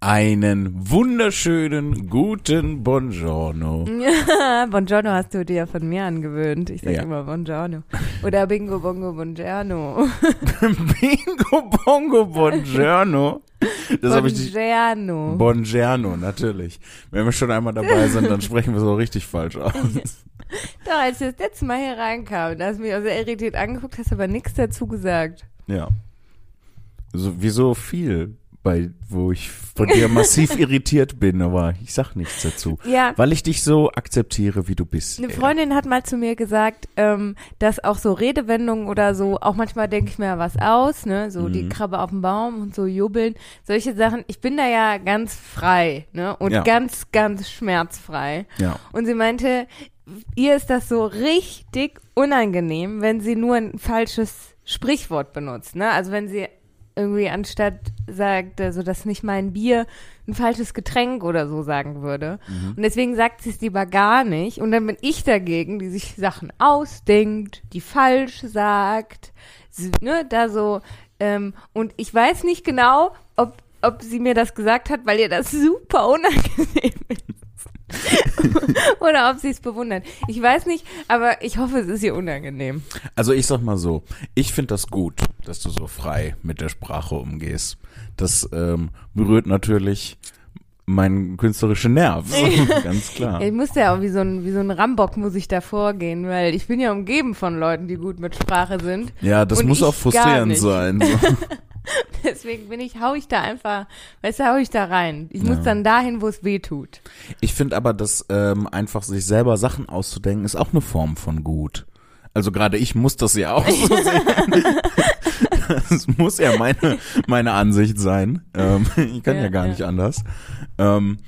Einen wunderschönen guten Buongiorno. Buongiorno hast du dir von mir angewöhnt. Ich sage Ja. immer Buongiorno. Oder Bingo Bongo Buongiorno. Bingo Bongo Buongiorno. Das habe ich. Buongiorno. Buongiorno, natürlich. Wenn wir schon einmal dabei sind, dann sprechen wir so richtig falsch aus. Doch, als ich das letzte Mal hier reinkam, da hast du mich auch sehr irritiert angeguckt, hast aber nichts dazu gesagt. Ja. So, wie so viel, bei, wo ich von dir massiv irritiert bin, aber ich sag nichts dazu. Ja. Weil ich dich so akzeptiere, wie du bist. Eine Freundin hat mal zu mir gesagt, ähm, dass auch so Redewendungen oder so, auch manchmal denke ich mir was aus, ne, so die Mhm. Krabbe auf dem Baum und so jubeln, solche Sachen. Ich bin da ja ganz frei, ne, und Ja. ganz, ganz schmerzfrei. Ja. Und sie meinte, ihr ist das so richtig unangenehm, wenn sie nur ein falsches Sprichwort benutzt, ne? Also wenn sie irgendwie anstatt sagt, also das ist nicht mein Bier, ein falsches Getränk oder so sagen würde. Und deswegen sagt sie es lieber gar nicht. Und dann bin ich dagegen, die sich Sachen ausdenkt, die falsch sagt, ne, da so. Ähm, und ich weiß nicht genau, ob, ob sie mir das gesagt hat, weil ihr das super unangenehm ist. Oder ob sie es bewundert. Ich weiß nicht, aber ich hoffe, es ist ihr unangenehm. Also ich sag mal so, ich finde das gut, dass du so frei mit der Sprache umgehst. Das ähm, berührt natürlich meinen künstlerischen Nerv, ganz klar. Ich musste ja auch wie so ein, wie so ein Rambock muss ich da vorgehen, weil ich bin ja umgeben von Leuten, die gut mit Sprache sind. Ja, das muss auch frustrierend sein. So. Deswegen bin ich, hau ich da einfach, weißt du, hau ich da rein. Ich muss Ja. dann dahin, wo es weh tut. Ich finde aber, dass ähm, einfach sich selber Sachen auszudenken, ist auch eine Form von gut. Also gerade ich muss das ja auch so sehen. Das muss ja meine, meine Ansicht sein. Ähm, ich kann ja, Ja, gar ja. nicht anders. Ähm,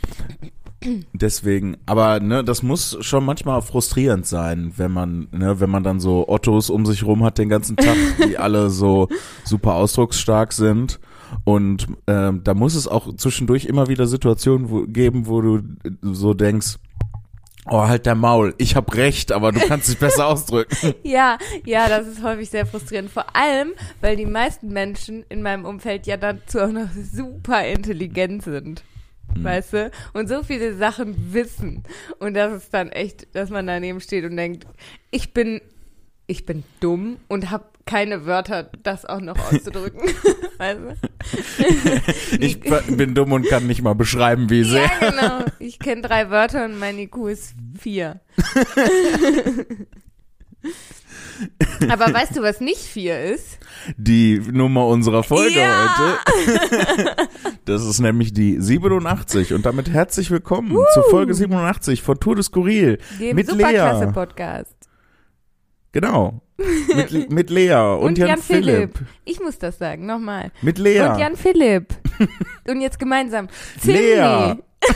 deswegen, aber ne, das muss schon manchmal frustrierend sein, wenn man, ne, wenn man dann so Ottos um sich rum hat den ganzen Tag, die alle so super ausdrucksstark sind. Und ähm, da muss es auch zwischendurch immer wieder Situationen wo, geben, wo du so denkst, oh, halt der Maul, ich hab recht, aber du kannst dich besser ausdrücken. Ja, ja, das ist häufig sehr frustrierend. Vor allem, weil die meisten Menschen in meinem Umfeld ja dazu auch noch super intelligent sind. Hm. Weißt du? Und so viele Sachen wissen. Und das ist dann echt, dass man daneben steht und denkt, ich bin, ich bin dumm und habe keine Wörter, das auch noch auszudrücken. weißt du? Ich bin dumm und kann nicht mal beschreiben, wie sehr. Ja, genau. Ich kenne drei Wörter und mein IQ ist vier. Aber weißt du, was nicht vier ist? Die Nummer unserer Folge Ja. heute. Das ist nämlich die 87 und damit herzlich willkommen zu Folge 87 von Tour de Skurril Dem mit Lea. Superklasse-Podcast. Genau. Mit, mit Lea und, Jan, Philipp. Ich muss das sagen, nochmal. Mit Lea. Und Jan Philipp. und jetzt gemeinsam. Zimni. Lea.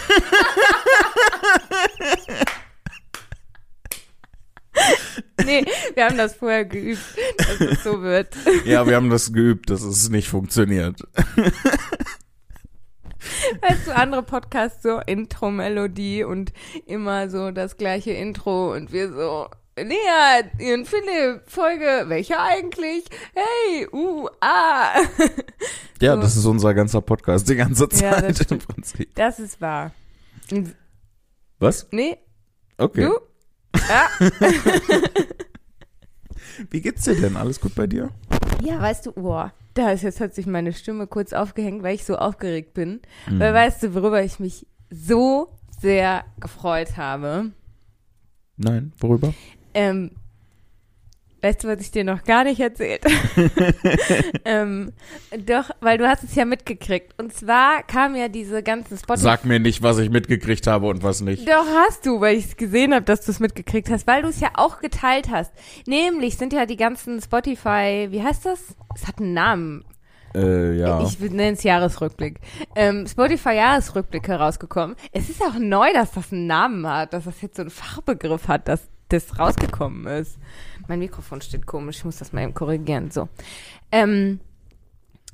nee, wir haben das vorher geübt, dass es so wird. Ja, wir haben das geübt, dass es nicht funktioniert. Weißt du, andere Podcasts so Intro-Melodie und immer so das gleiche Intro und wir so, Lea, Ian Philipp, Folge, welche eigentlich? Hey, uh, ah. Ja, So. das ist unser ganzer Podcast die ganze Ja, Zeit das im stimmt. Prinzip. Das ist wahr. Was? Nee, Okay. du? Ja. Wie geht's dir denn? Alles gut bei dir? Ja, weißt du, oh, da ist jetzt hat sich meine Stimme kurz aufgehängt, weil ich so aufgeregt bin. Mhm. Weil weißt du, worüber ich mich so sehr gefreut habe? Nein, worüber? Ähm, weißt du, was ich dir noch gar nicht erzählt? ähm, doch, weil du hast es ja mitgekriegt. Und zwar kamen ja diese ganzen Spotify. Sag mir nicht, was ich mitgekriegt habe und was nicht. Doch hast du, weil ich es gesehen habe, dass du es mitgekriegt hast, weil du es ja auch geteilt hast. Nämlich sind ja die ganzen Spotify, wie heißt das? Es hat einen Namen. Äh, ja. Ich nenne es Jahresrückblick. Ähm, Spotify Jahresrückblick herausgekommen. Es ist auch neu, dass das einen Namen hat, dass das jetzt so einen Fachbegriff hat, dass das rausgekommen ist. Mein Mikrofon steht komisch, ich muss das mal eben korrigieren. So. Ähm,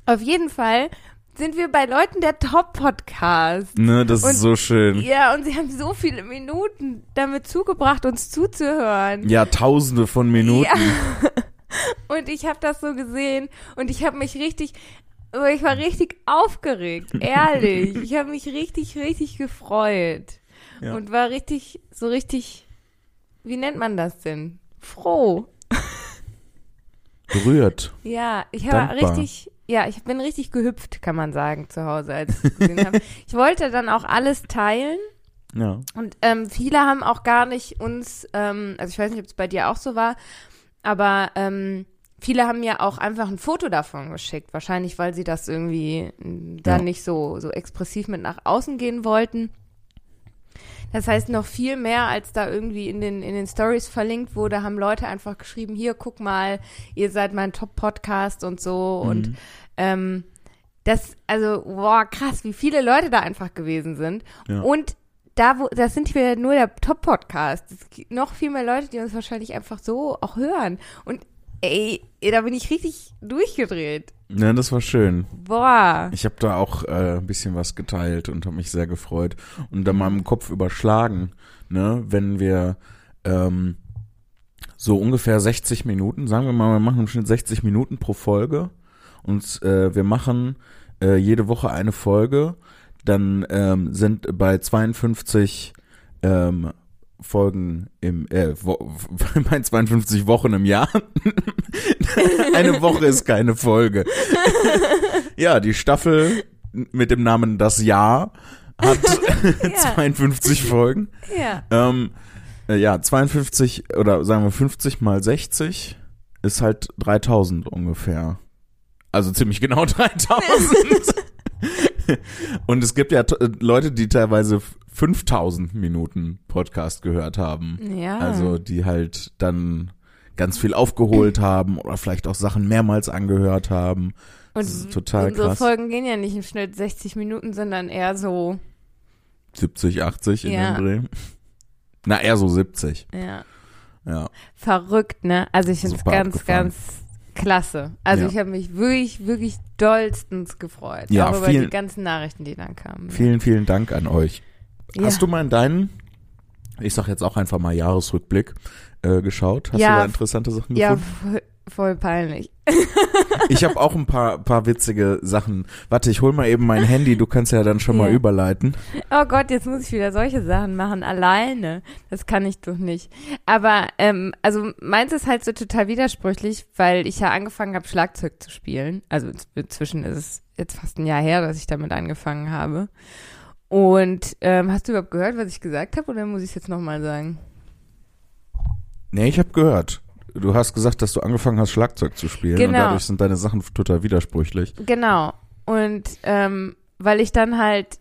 auf jeden Fall sind wir bei Leuten der Top-Podcast. ne, das und- ist so schön. Ja, und sie haben so viele Minuten damit zugebracht, uns zuzuhören. Ja, tausende von Minuten. Ja. Und ich habe das so gesehen und ich habe mich richtig ich war richtig aufgeregt, ehrlich. Ich habe mich richtig, richtig gefreut. Ja. Und war richtig, so richtig, wie nennt man das denn? Froh. Berührt. Ja, ich war Dankbar. richtig, ja, ich bin richtig gehüpft, kann man sagen, zu Hause, als ich gesehen habe. Ich wollte dann auch alles teilen. Ja. Und ähm, viele haben auch gar nicht uns, ähm, also ich weiß nicht, ob es bei dir auch so war, aber ähm, viele haben mir auch einfach ein Foto davon geschickt. Wahrscheinlich, weil sie das irgendwie m, dann Ja. nicht so, so expressiv mit nach außen gehen wollten. Das heißt, noch viel mehr, als da irgendwie in den, in den Stories verlinkt wurde, haben Leute einfach geschrieben, hier, guck mal, ihr seid mein Top-Podcast und so. Mhm. Und ähm, das, also, boah, krass, wie viele Leute da einfach gewesen sind. Ja. Und da, wo, das sind wir nur der Top-Podcast. Es gibt noch viel mehr Leute, die uns wahrscheinlich einfach so auch hören. Und ey, da bin ich richtig durchgedreht. Ja, das war schön. Boah. Ich habe da auch äh, ein bisschen was geteilt und habe mich sehr gefreut und da meinem Kopf überschlagen, ne, wenn wir ähm, so ungefähr 60 Minuten, sagen wir mal, wir machen im Schnitt 60 Minuten pro Folge und äh, wir machen äh, jede Woche eine Folge, dann ähm, sind bei 52 ähm, Folgen im, äh, wo, bei 52 Wochen im Jahr. Eine Woche ist keine Folge. ja, die Staffel mit dem Namen Das Jahr hat Ja. 52 Folgen. Ja. Ähm, äh, ja, 52 oder sagen wir 50 mal 60 ist halt 3000 ungefähr. Also ziemlich genau 3000. Und es gibt ja äh, Leute, die teilweise 5000 Minuten Podcast gehört haben. Ja. Also die halt dann ganz viel aufgeholt haben oder vielleicht auch Sachen mehrmals angehört haben. und das ist total unsere krass. Folgen gehen ja nicht im Schnitt 60 Minuten, sondern eher so, 70, 80 in Ja. dem Dreh. Na, eher so 70. ja. Ja. Verrückt, ne? Also ich finde es ganz, abgefahren. ganz klasse. Also Ja. ich habe mich wirklich, wirklich dollstens gefreut. Ja, auch über vielen- die ganzen Nachrichten, die dann kamen. Vielen, vielen Dank an euch. Ja. Hast du mal in deinen, ich sag jetzt auch einfach mal Jahresrückblick, äh, geschaut? Hast Ja, du da interessante Sachen Ja, gefunden? voll, voll peinlich. Ich habe auch ein paar, paar witzige Sachen. Warte, ich hol mal eben mein Handy, du kannst ja dann schon mal Ja. überleiten. Oh Gott, jetzt muss ich wieder solche Sachen machen, alleine. Das kann ich doch nicht. Aber, ähm, also meins ist halt so total widersprüchlich, weil ich ja angefangen habe, Schlagzeug zu spielen. Also inzwischen ist es jetzt fast ein Jahr her, dass ich damit angefangen habe. Und ähm, hast du überhaupt gehört, was ich gesagt habe, oder muss ich es jetzt nochmal sagen? Nee, ich habe gehört. Du hast gesagt, dass du angefangen hast, Schlagzeug zu spielen und Genau. dadurch sind deine Sachen total widersprüchlich. Genau. Und ähm, weil ich dann halt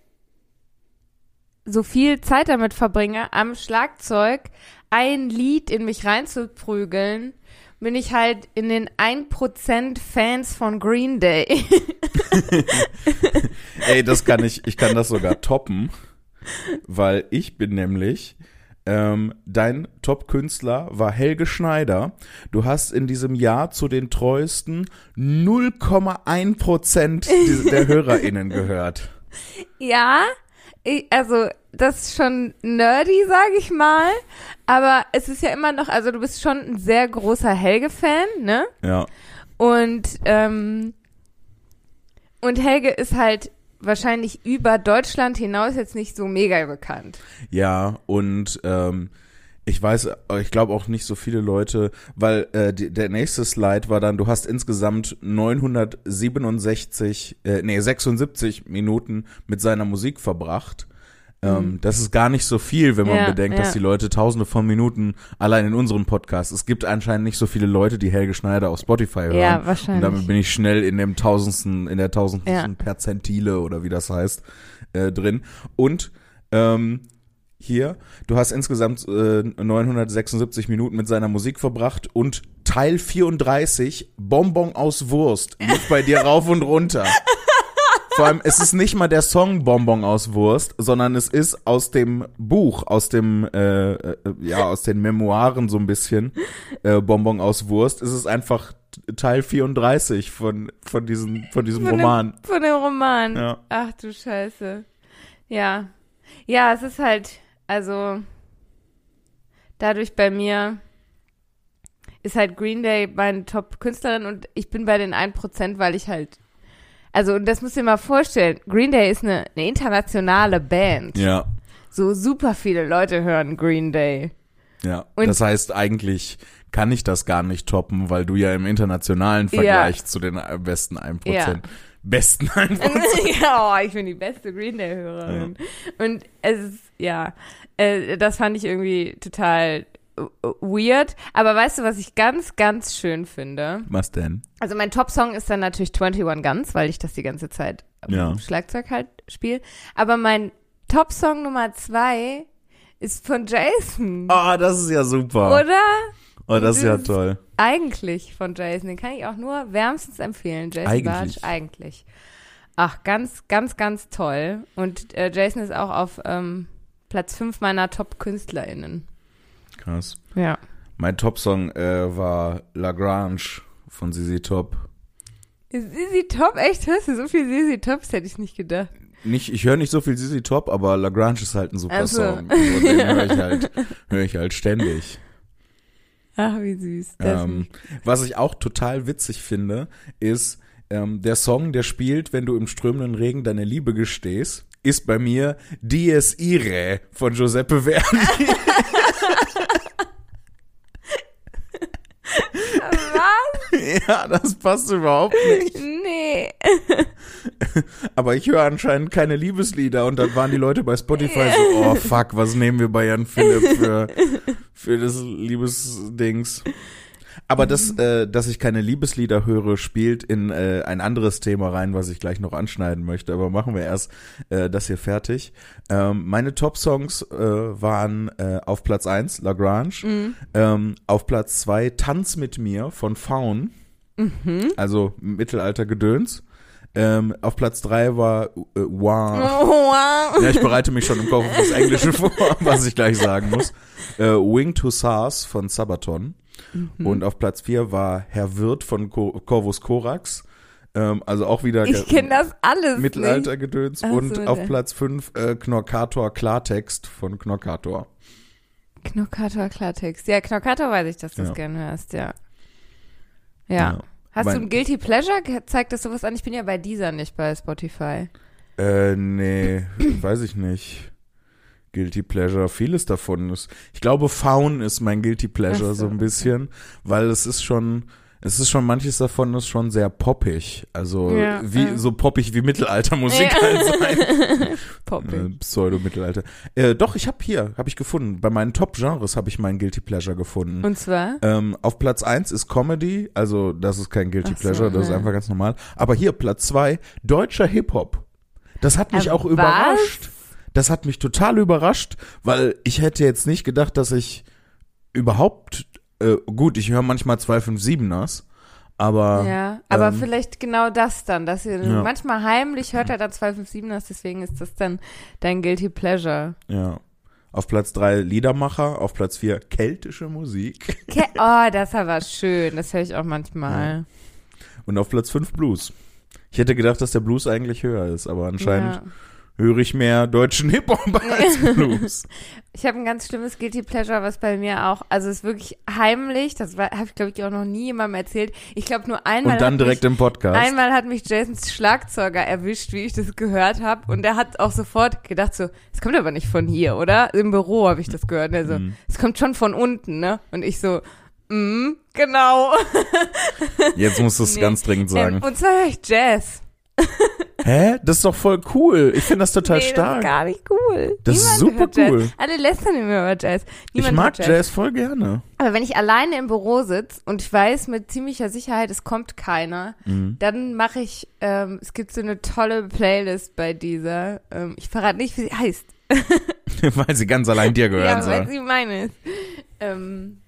so viel Zeit damit verbringe, am Schlagzeug ein Lied in mich reinzuprügeln, bin ich halt in den 1% Fans von Green Day. Ey, das kann ich, ich kann das sogar toppen, weil ich bin nämlich, ähm, dein Top-Künstler war Helge Schneider. Du hast in diesem Jahr zu den treuesten 0,1 Prozent der HörerInnen gehört. ja, ich, also das ist schon nerdy, sag ich mal. Aber es ist ja immer noch, also du bist schon ein sehr großer Helge-Fan, ne? Ja. Und, ähm, und Helge ist halt wahrscheinlich über Deutschland hinaus jetzt nicht so mega bekannt. Ja, und ähm, ich weiß, ich glaube auch nicht so viele Leute, weil äh, die, der nächste Slide war dann, du hast insgesamt 967, äh, nee, 76 Minuten mit seiner Musik verbracht. Ähm, das ist gar nicht so viel, wenn man Mhm. Ja, bedenkt, ja. dass die Leute tausende von Minuten allein in unserem Podcast. Es gibt anscheinend nicht so viele Leute, die Helge Schneider auf Spotify hören. Ja, Und wahrscheinlich. damit bin ich schnell in dem tausendsten, in der tausendsten Ja. Perzentile oder wie das heißt, äh, drin. Und ähm, hier, du hast insgesamt äh, 976 Minuten mit seiner Musik verbracht und Teil 34, Bonbon aus Wurst, liegt bei dir rauf und runter. Vor allem, es ist nicht mal der Song Bonbon aus Wurst, sondern es ist aus dem Buch, aus dem, äh, äh, ja, aus den Memoiren so ein bisschen, äh, Bonbon aus Wurst. Es ist einfach Teil 34 von, von, diesen, von diesem Von dem- Roman. Von dem Roman. Ja. Ach du Scheiße. Ja. Ja, es ist halt, also dadurch bei mir ist halt Green Day meine Top-Künstlerin und ich bin bei den 1%, weil ich halt Also, und das musst du dir mal vorstellen. Green Day ist eine, eine internationale Band. Ja, So super viele Leute hören Green Day. ja. Und- das heißt, eigentlich kann ich das gar nicht toppen, weil du ja im internationalen Ja. Vergleich zu den äh, besten 1%, Ja. Besten 1%. ja, oh, ich bin die beste Green Day-Hörerin. Und es ist, ja, äh, das fand ich irgendwie total weird. Aber weißt du, was ich ganz, ganz schön finde? Was denn? Also mein Top-Song ist dann natürlich 21 Guns, weil ich das die ganze Zeit Ja. Schlagzeug halt spiele. Aber mein Top-Song Nummer zwei ist von Jason. Oh, das ist ja super. Oder? Oh, das ist ja toll. Eigentlich von Jason. Den kann ich auch nur wärmstens empfehlen. Jason Eigentlich. Bartsch, eigentlich. Ach, ganz, ganz, ganz toll. Und äh, Jason ist auch auf ähm, Platz 5 meiner Top-KünstlerInnen. Krass. Ja. Mein Top-Song äh, war Lagrange von ZZ Top. Sisi Top? Echt? Hörst du so viel Sisi Tops? Hätte ich nicht gedacht. Nicht, ich höre nicht so viel ZZ Top, aber Lagrange ist halt ein super Ach so. Song. Also den höre ich halt, höre ich halt ständig. Ach, wie süß. Ähm, was ich auch total witzig finde, ist ähm, der Song, der spielt, wenn du im strömenden Regen deine Liebe gestehst, ist bei mir Dies Irae von Giuseppe Verdi. Was? ja, das passt überhaupt nicht. Nee. Aber ich höre anscheinend keine Liebeslieder und dann waren die Leute bei Spotify so, oh fuck, was nehmen wir bei Jan Philipp für, für das Liebesdings. Aber das, äh, dass ich keine Liebeslieder höre, spielt in äh, ein anderes Thema rein, was ich gleich noch anschneiden möchte. Aber machen wir erst äh, das hier fertig. Ähm, meine Top-Songs äh, waren äh, auf Platz eins Lagrange, ähm, auf Platz zwei Tanz mit mir von Faun, also Mittelalter-Gedöns. Ähm, auf Platz drei war äh, Wow. Wow. Ja, ich bereite mich schon im Kopf auf das Englische vor, was ich gleich sagen muss. Äh, Winged Hussars von Sabaton. Mhm. Und auf Platz 4 war Herr Wirt von Corvus Corax. Ähm, also auch wieder Ich kenne das alles Mittelaltergedöns. Ach Und so, auf. Platz 5 äh, Knorkator Klartext von Knorkator. nicht. Knockator Klartext. Ja, Knockator weiß ich, dass du es Ja. gerne hörst, ja. Ja. Hast Mein- du ein Guilty Pleasure? Zeigt das sowas an? Ich bin ja bei dieser nicht bei Spotify. Äh, nee, weiß ich nicht. Guilty Pleasure, vieles davon ist. Ich glaube, Faun ist mein Guilty Pleasure so, so ein bisschen, weil es ist schon, es ist schon manches davon ist schon sehr poppig. Also Ja, wie ja. so poppig wie Mittelaltermusik Ja. halt sein. Poppig. äh, Pseudo-Mittelalter. Äh, doch, ich habe hier, habe ich gefunden. Bei meinen Top-Genres habe ich meinen Guilty Pleasure gefunden. Und zwar? Ähm, auf Platz eins ist Comedy, also das ist kein Guilty Ach so, Pleasure, das ist ja. einfach ganz normal. Aber hier Platz zwei deutscher Hip-Hop. Das hat mich Äh, auch was? überrascht. Das hat mich total überrascht, weil ich hätte jetzt nicht gedacht, dass ich überhaupt, äh, gut, ich höre manchmal 257ers, aber Ja, aber ähm, vielleicht genau das dann, dass ihr Ja. manchmal heimlich hört er da 257 hast, deswegen ist das dann dein Guilty Pleasure. ja. Auf Platz drei Liedermacher, auf Platz vier keltische Musik Ke oh, das ist aber schön, das höre ich auch manchmal. und auf Platz fünf Blues. Ich hätte gedacht, dass der Blues eigentlich höher ist, aber anscheinend Ja. Höre ich mehr deutschen Hip-Hop als Blues. Ich habe ein ganz schlimmes Guilty Pleasure, was bei mir auch, also ist wirklich heimlich, das habe ich glaube ich auch noch nie jemandem erzählt. Ich glaube nur einmal Und dann direkt mich, im Podcast. Einmal hat mich Jasons Schlagzeuger erwischt, wie ich das gehört habe. Und er hat auch sofort gedacht so, es kommt aber nicht von hier, oder? Im Büro habe ich das gehört. Und so, Mhm. es kommt schon von unten, ne? Und ich so, mm, genau. Jetzt musst du es Nee. ganz dringend sagen. Ähm, und zwar höre ich Jazz. Hä? Das ist doch voll cool. Ich finde das total nee, das stark. ist gar nicht cool. Das ist Niemand super hört Jazz. cool. Alle lästern immer über Jazz. ich Niemand mag hört Jazz. voll gerne. Aber wenn ich alleine im Büro sitze und ich weiß mit ziemlicher Sicherheit, es kommt keiner, Mhm. dann mache ich, ähm, es gibt so eine tolle Playlist bei dieser. Ähm, ich verrate nicht, wie sie heißt. Weil sie ganz allein dir gehören ja, weil sie meine ist. Ähm,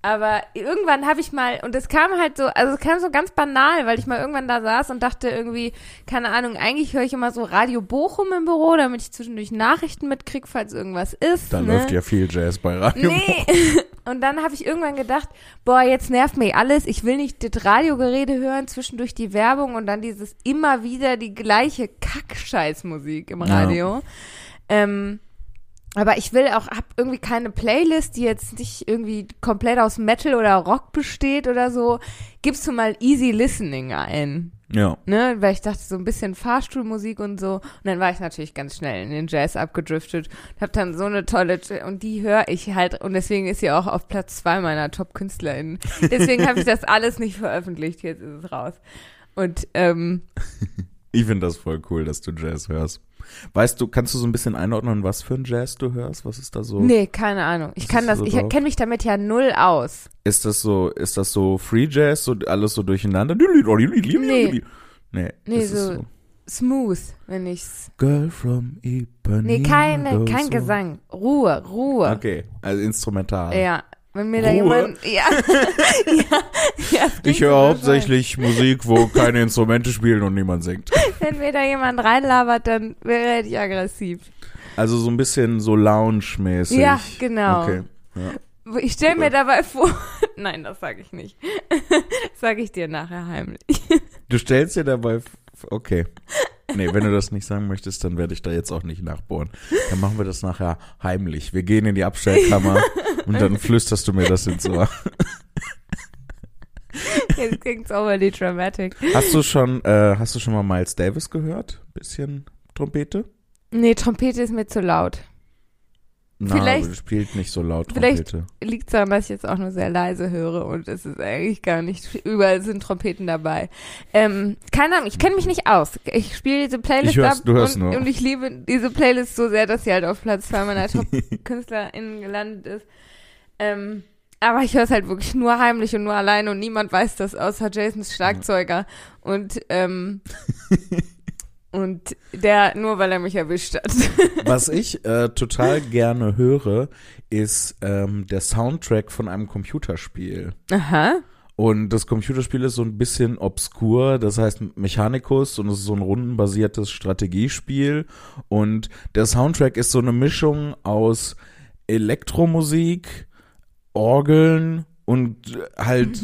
aber irgendwann habe ich mal, und es kam halt so, also es kam so ganz banal, weil ich mal irgendwann da saß und dachte irgendwie, keine Ahnung, eigentlich höre ich immer so Radio Bochum im Büro, damit ich zwischendurch Nachrichten mitkrieg, falls irgendwas ist. Da ne? läuft ja viel Jazz bei Radio. Nee. Und dann habe ich irgendwann gedacht, boah, jetzt nervt mich alles. Ich will nicht das Radiogerede hören, zwischendurch die Werbung und dann dieses immer wieder die gleiche Kackscheißmusik im Ja. Radio. Ähm, Aber ich will auch, hab irgendwie keine Playlist, die jetzt nicht irgendwie komplett aus Metal oder Rock besteht oder so. Gibst du mal Easy Listening ein? Ja. Ne, weil ich dachte, so ein bisschen Fahrstuhlmusik und so. Und dann war ich natürlich ganz schnell in den Jazz abgedriftet. Hab dann so eine tolle, und die höre ich halt, und deswegen ist sie auch auf Platz zwei meiner Top-KünstlerInnen. Deswegen habe ich das alles nicht veröffentlicht, jetzt ist es raus. Und, ähm, Ich finde das voll cool, dass du Jazz hörst. Weißt du, kannst du so ein bisschen einordnen, was für ein Jazz du hörst? Was ist da so? nee, keine Ahnung. Ich kann das, so ich kenne mich damit ja null aus. Ist das so, ist das so Free Jazz, so alles so durcheinander? Nee. Nee, Nee, ist so- Smooth, wenn ich's. Girl from Ipanema. Nee, keine, kein. Gesang. Ruhe, Ruhe. Okay, also instrumental. Ja. Wenn mir da Ruhe? jemand, ja, ja, ja Ich höre hauptsächlich Musik, wo keine Instrumente spielen und niemand singt. Wenn mir da jemand reinlabert, dann werde ich aggressiv. Also so ein bisschen so Lounge-mäßig. Ja, genau. Okay. Ja. Ich stelle mir dabei vor, nein, das sage ich nicht. Das sage ich dir nachher heimlich. Du stellst dir dabei, okay. Nee, wenn du das nicht sagen möchtest, dann werde ich da jetzt auch nicht nachbohren. Dann machen wir das nachher heimlich. Wir gehen in die Abstellkammer und dann flüsterst du mir das ins Ohr. Jetzt klingt's overly dramatic. Hast du schon, äh, hast du schon mal Miles Davis gehört? Bisschen Trompete? Nee, Trompete ist mir zu laut. Na, Vielleicht- spielt nicht so laut vielleicht- Trompete. Liegt daran, dass ich jetzt auch nur sehr leise höre und es ist eigentlich gar nicht, überall sind Trompeten dabei. Ähm, keine Ahnung, ich kenne mich nicht aus. Ich spiele diese Playlist hör's- ab du hörst und, nur. und ich liebe diese Playlist so sehr, dass sie halt auf Platz zwei meiner Top-KünstlerInnen gelandet ist. Ähm, aber ich höre es halt wirklich nur heimlich und nur alleine und niemand weiß das außer Jasons Schlagzeuger und ähm, und der nur weil er mich erwischt hat. Was ich äh, total gerne höre, ist ähm, der Soundtrack von einem Computerspiel. Aha. Und das Computerspiel ist so ein bisschen obskur, das heißt Mechanicus und es ist so ein rundenbasiertes Strategiespiel. Und der Soundtrack ist so eine Mischung aus Elektromusik, Orgeln und halt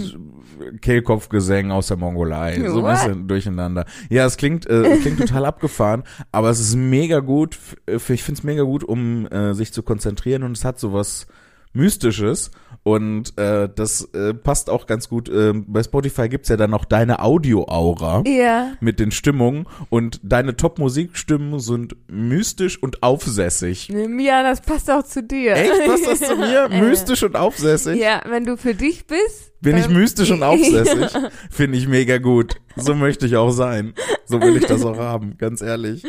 Kehlkopfgesängen aus der Mongolei. So ein What? bisschen durcheinander. Ja, es klingt, äh, es klingt total abgefahren, aber es ist mega gut. f- Ich finde es mega gut, um äh, sich zu konzentrieren und es hat sowas Mystisches und äh, das äh, passt auch ganz gut. ähm, bei Spotify gibt's ja dann noch deine Audio-Aura Ja. mit den Stimmungen und deine Top-Musikstimmen sind mystisch und aufsässig. Ja, das passt auch zu dir. Echt? Passt das zu mir? Mystisch und aufsässig? Ja, wenn du für dich bist. Bin ich mystisch und aufsässig? Finde ich mega gut. So möchte ich auch sein. So will ich das auch haben, ganz ehrlich.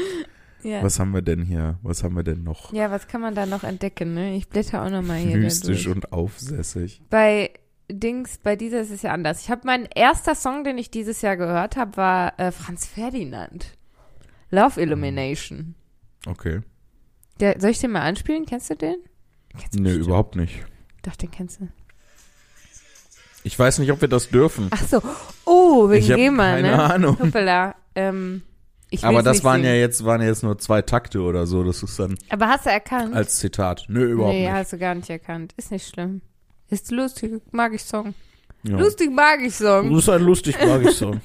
Ja. Was haben wir denn hier? Was haben wir denn noch? ja, was kann man da noch entdecken, ne? Ich blätter auch nochmal hier. Mystisch und aufsässig. Bei Dings, bei dieser ist es ja anders. Ich habe mein erster Song, den ich dieses Jahr gehört habe, war äh, Franz Ferdinand. Love Illumination. Okay. Der, soll ich den mal anspielen? Kennst du den? Kennst du Nee, bestimmt. überhaupt nicht. Doch, den kennst du. Ich weiß nicht, ob wir das dürfen. Ach so. Oh, wegen ich habe GEMA, keine ne? Ahnung. Hoppala. Ähm, Aber das waren ja singen. jetzt waren ja jetzt nur zwei Takte oder so. Das ist dann Aber hast du erkannt? als Zitat. Nö, überhaupt nee, nicht. hast du gar nicht erkannt. Ist nicht schlimm. Ist lustig, mag ich Song. Ja. Lustig mag ich Song. Du bist ein lustig, mag ich so.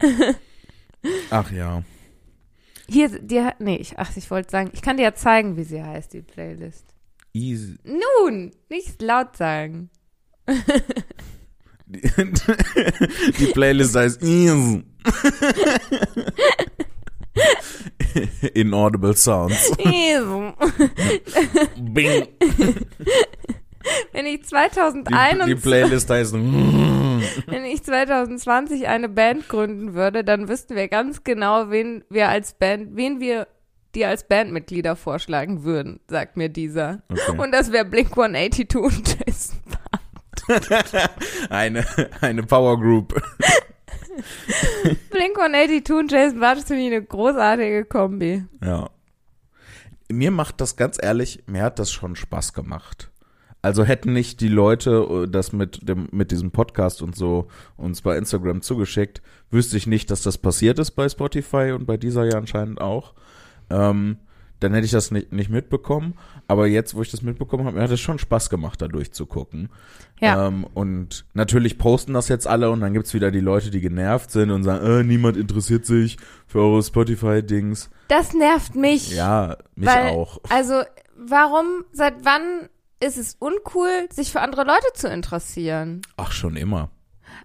Ach ja. Hier, die hat, nee, ich, ach, ich wollte sagen, ich kann dir ja zeigen, wie sie heißt, die Playlist. Easy. Nun, nicht laut sagen. Die, die Playlist heißt Easy. Inaudible Sounds. Bing. Wenn ich Die, 2021, die Playlist heißt wenn ich 2020 eine Band gründen würde, dann wüssten wir ganz genau, wen wir als Band, wen wir dir als Bandmitglieder vorschlagen würden, sagt mir dieser. okay. Und das wäre Blink 182 und Jason eine, eine Power Group. Blink 182 und Jason Bartsch finde ich eine großartige Kombi. Ja. Mir macht das ganz ehrlich, mir hat das schon Spaß gemacht. Also hätten nicht die Leute äh, das mit dem mit diesem Podcast und so uns bei Instagram zugeschickt, wüsste ich nicht, dass das passiert ist bei Spotify und bei dieser ja anscheinend auch. Ähm, dann hätte ich das nicht, nicht mitbekommen. Aber jetzt, wo ich das mitbekommen habe, mir hat es schon Spaß gemacht, da durchzugucken. Ja. Ähm, und natürlich posten das jetzt alle und dann gibt's wieder die Leute, die genervt sind und sagen, äh, niemand interessiert sich für eure Spotify-Dings. Das nervt mich. Ja, mich Weil- auch. Also, warum, seit wann ist es uncool, sich für andere Leute zu interessieren? Ach, schon immer.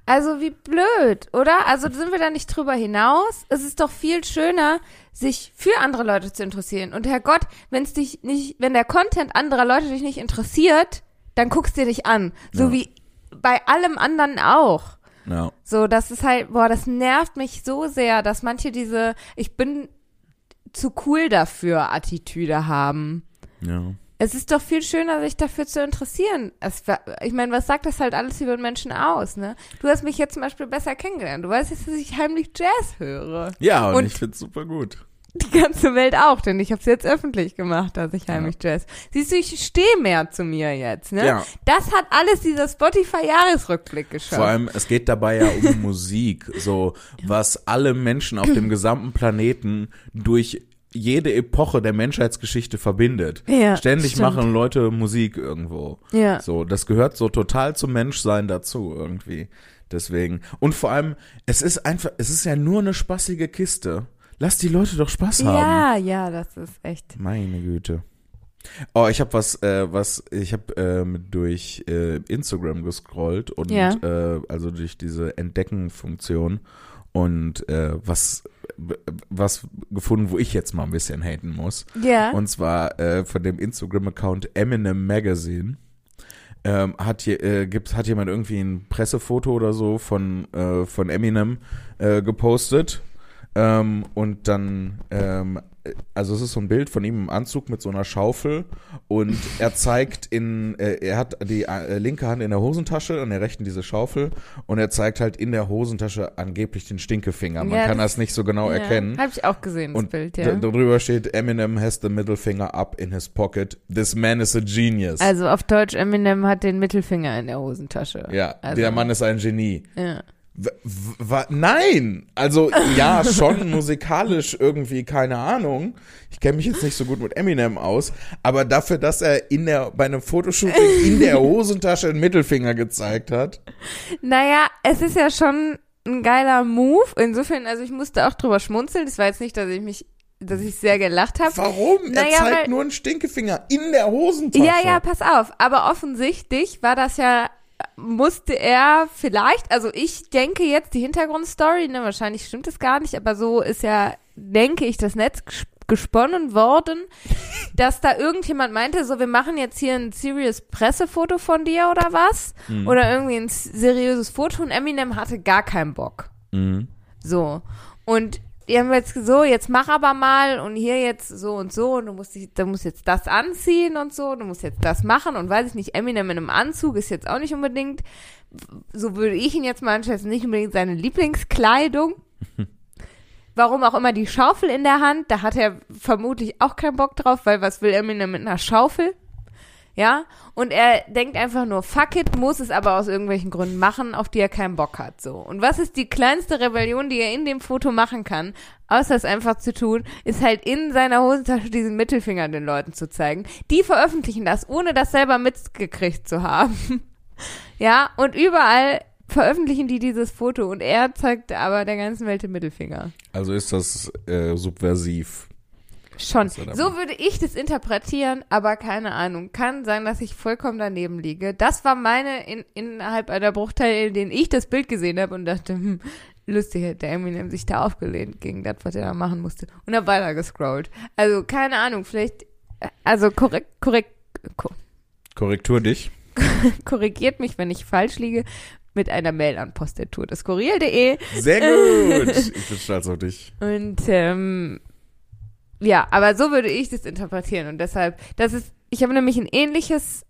Also wie blöd, oder? Also sind wir da nicht drüber hinaus? Es ist doch viel schöner, sich für andere Leute zu interessieren. Und Herrgott, wenn es dich nicht, wenn der Content anderer Leute dich nicht interessiert, dann guckst dir dich an. So Ja. wie bei allem anderen auch. Ja. So, das ist halt, boah, das nervt mich so sehr, dass manche diese, ich bin zu cool dafür Attitüde haben. Ja. Es ist doch viel schöner, sich dafür zu interessieren. Es, ich meine, was sagt das halt alles über den Menschen aus, ne? Du hast mich jetzt zum Beispiel besser kennengelernt. Du weißt jetzt, dass ich heimlich Jazz höre. Ja, und, Und- ich find's super gut. Die ganze Welt auch, denn ich habe es jetzt öffentlich gemacht, dass ich heimlich Jazz. Siehst du, ich stehe mehr zu mir jetzt, ne? Ja. Das hat alles dieser Spotify-Jahresrückblick geschafft. Vor allem, es geht dabei ja um Musik, so was alle Menschen auf dem gesamten Planeten durch jede Epoche der Menschheitsgeschichte verbindet. Ja, Ständig stimmt. machen Leute Musik irgendwo. Ja. So, das gehört so total zum Menschsein dazu irgendwie. Deswegen. Und vor allem, es ist einfach, es ist ja nur eine spaßige Kiste. Lass die Leute doch Spaß haben. Ja, ja, das ist echt. Meine Güte. Oh, ich habe was, äh, was, ich habe ähm, durch äh, Instagram gescrollt und Ja. äh, also durch diese Entdecken-Funktion und äh, was, was gefunden, wo ich jetzt mal ein bisschen haten muss. Ja. Und zwar äh, von dem Instagram-Account Eminem Magazine. Ähm, hat, hier, äh, gibt, hat jemand irgendwie ein Pressefoto oder so von, äh, von Eminem äh, gepostet. Ähm, und dann, ähm, äh, also es ist so ein Bild von ihm im Anzug mit so einer Schaufel und er zeigt in, äh, er hat die äh, linke Hand in der Hosentasche und der rechten diese Schaufel und er zeigt halt in der Hosentasche angeblich den Stinkefinger. Man Ja, kann das- das nicht so genau erkennen. Habe ich auch gesehen, das Und Bild, ja. darüber steht, Eminem has the middle finger up in his pocket. This man is a genius. Also auf Deutsch, Eminem hat den Mittelfinger in der Hosentasche. ja, also, der Mann ist ein Genie. Ja. Nein! Also ja, schon musikalisch irgendwie, keine Ahnung. Ich kenne mich jetzt nicht so gut mit Eminem aus, aber dafür, dass er in der, bei einem Fotoshooting in der Hosentasche einen Mittelfinger gezeigt hat. Naja, es ist ja schon ein geiler Move. Insofern, also ich musste auch drüber schmunzeln. Das war jetzt nicht, dass ich mich, dass ich sehr gelacht habe. Warum? er Naja, zeigt weil- nur einen Stinkefinger in der Hosentasche. Ja, ja, pass auf. Aber offensichtlich war das ja, musste er vielleicht, also ich denke jetzt die Hintergrundstory, ne, wahrscheinlich stimmt es gar nicht, aber so ist ja, denke ich, das Netz ges- gesponnen worden, dass da irgendjemand meinte, so, wir machen jetzt hier ein serious Pressefoto von dir oder was? Oder irgendwie ein seriöses Foto und Eminem hatte gar keinen Bock. Mhm. So. Und die haben jetzt so, jetzt mach aber mal und hier jetzt so und so und du musst, dich, du musst jetzt das anziehen und so, du musst jetzt das machen und weiß ich nicht, Eminem in einem Anzug ist jetzt auch nicht unbedingt, so würde ich ihn jetzt mal einschätzen, nicht unbedingt seine Lieblingskleidung. Warum auch immer die Schaufel in der Hand, da hat er vermutlich auch keinen Bock drauf, weil was will Eminem mit einer Schaufel? Ja, und er denkt einfach nur, fuck it, muss es aber aus irgendwelchen Gründen machen, auf die er keinen Bock hat, so. Und was ist die kleinste Rebellion, die er in dem Foto machen kann, außer es einfach zu tun, ist halt in seiner Hosentasche diesen Mittelfinger den Leuten zu zeigen. Die veröffentlichen das, ohne das selber mitgekriegt zu haben. ja, und überall veröffentlichen die dieses Foto und er zeigt aber der ganzen Welt den Mittelfinger. Also ist das äh, subversiv. Schon. So würde ich das interpretieren, aber keine Ahnung. Kann sein, dass ich vollkommen daneben liege. Das war meine in, innerhalb einer Bruchteil, in denen ich das Bild gesehen habe und dachte, hm, lustig hätte der Eminem sich da aufgelehnt gegen das, was er da machen musste. Und habe weiter gescrollt. Also keine Ahnung, vielleicht, äh, also korrekt, korrekt, ko Korrektur dich. korrigiert mich, wenn ich falsch liege, mit einer Mail an postatur des Kurier.de. Sehr gut. ich bin stolz auf dich. Und ähm, ja, aber so würde ich das interpretieren. Und deshalb, das ist, ich habe nämlich ein ähnliches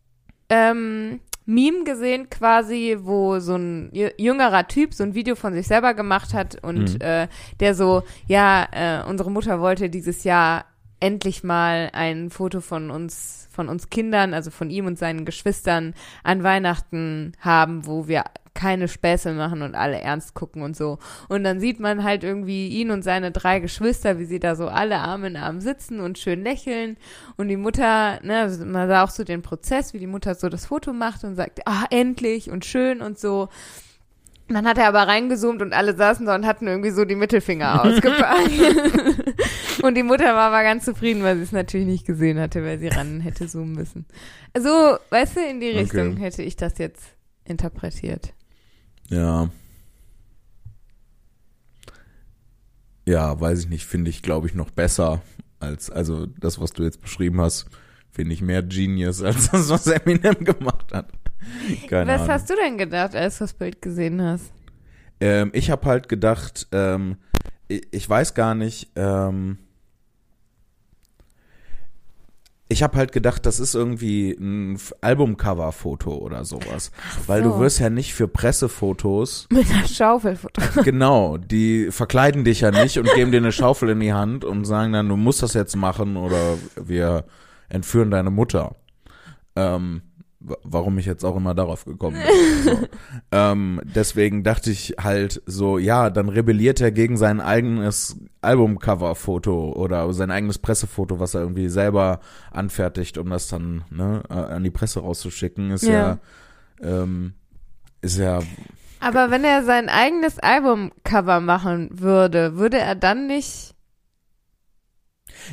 ähm, Meme gesehen, quasi, wo so ein jü- jüngerer Typ so ein Video von sich selber gemacht hat und Mhm. äh, der so, ja, äh, unsere Mutter wollte dieses Jahr endlich mal ein Foto von uns, von uns Kindern, also von ihm und seinen Geschwistern an Weihnachten haben, wo wir keine Späße machen und alle ernst gucken und so. Und dann sieht man halt irgendwie ihn und seine drei Geschwister, wie sie da so alle Arm in Arm sitzen und schön lächeln. Und die Mutter, ne, also man sah auch so den Prozess, wie die Mutter so das Foto macht und sagt, ah, endlich und schön und so. Dann hat er aber reingezoomt und alle saßen da und hatten irgendwie so die Mittelfinger ausgepackt. und die Mutter war aber ganz zufrieden, weil sie es natürlich nicht gesehen hatte, weil sie ran hätte zoomen müssen. Also, weißt du, in die Okay. Richtung hätte ich das jetzt interpretiert. Ja. Ja, weiß ich nicht, finde ich, glaube ich, noch besser als, also das, was du jetzt beschrieben hast, finde ich mehr Genius als das, was Eminem gemacht hat. Keine Was Ahnung. hast du denn gedacht, als du das Bild gesehen hast? Ähm, ich habe halt gedacht, ähm, ich, ich weiß gar nicht, ähm, ich habe halt gedacht, das ist irgendwie ein Albumcover-Foto oder sowas. Weil du so. wirst ja nicht für Pressefotos Mit einer Schaufel fotografiert. Genau, die verkleiden dich ja nicht und geben dir eine Schaufel in die Hand und sagen dann, du musst das jetzt machen oder wir entführen deine Mutter. Ähm, warum ich jetzt auch immer darauf gekommen bin. So. ähm, deswegen dachte ich halt so, ja, dann rebelliert er gegen sein eigenes Albumcover-Foto oder sein eigenes Pressefoto, was er irgendwie selber anfertigt, um das dann ne, äh, an die Presse rauszuschicken, ist ja, Ja. ähm, ist ja Aber wenn er sein eigenes Albumcover machen würde, würde er dann nicht.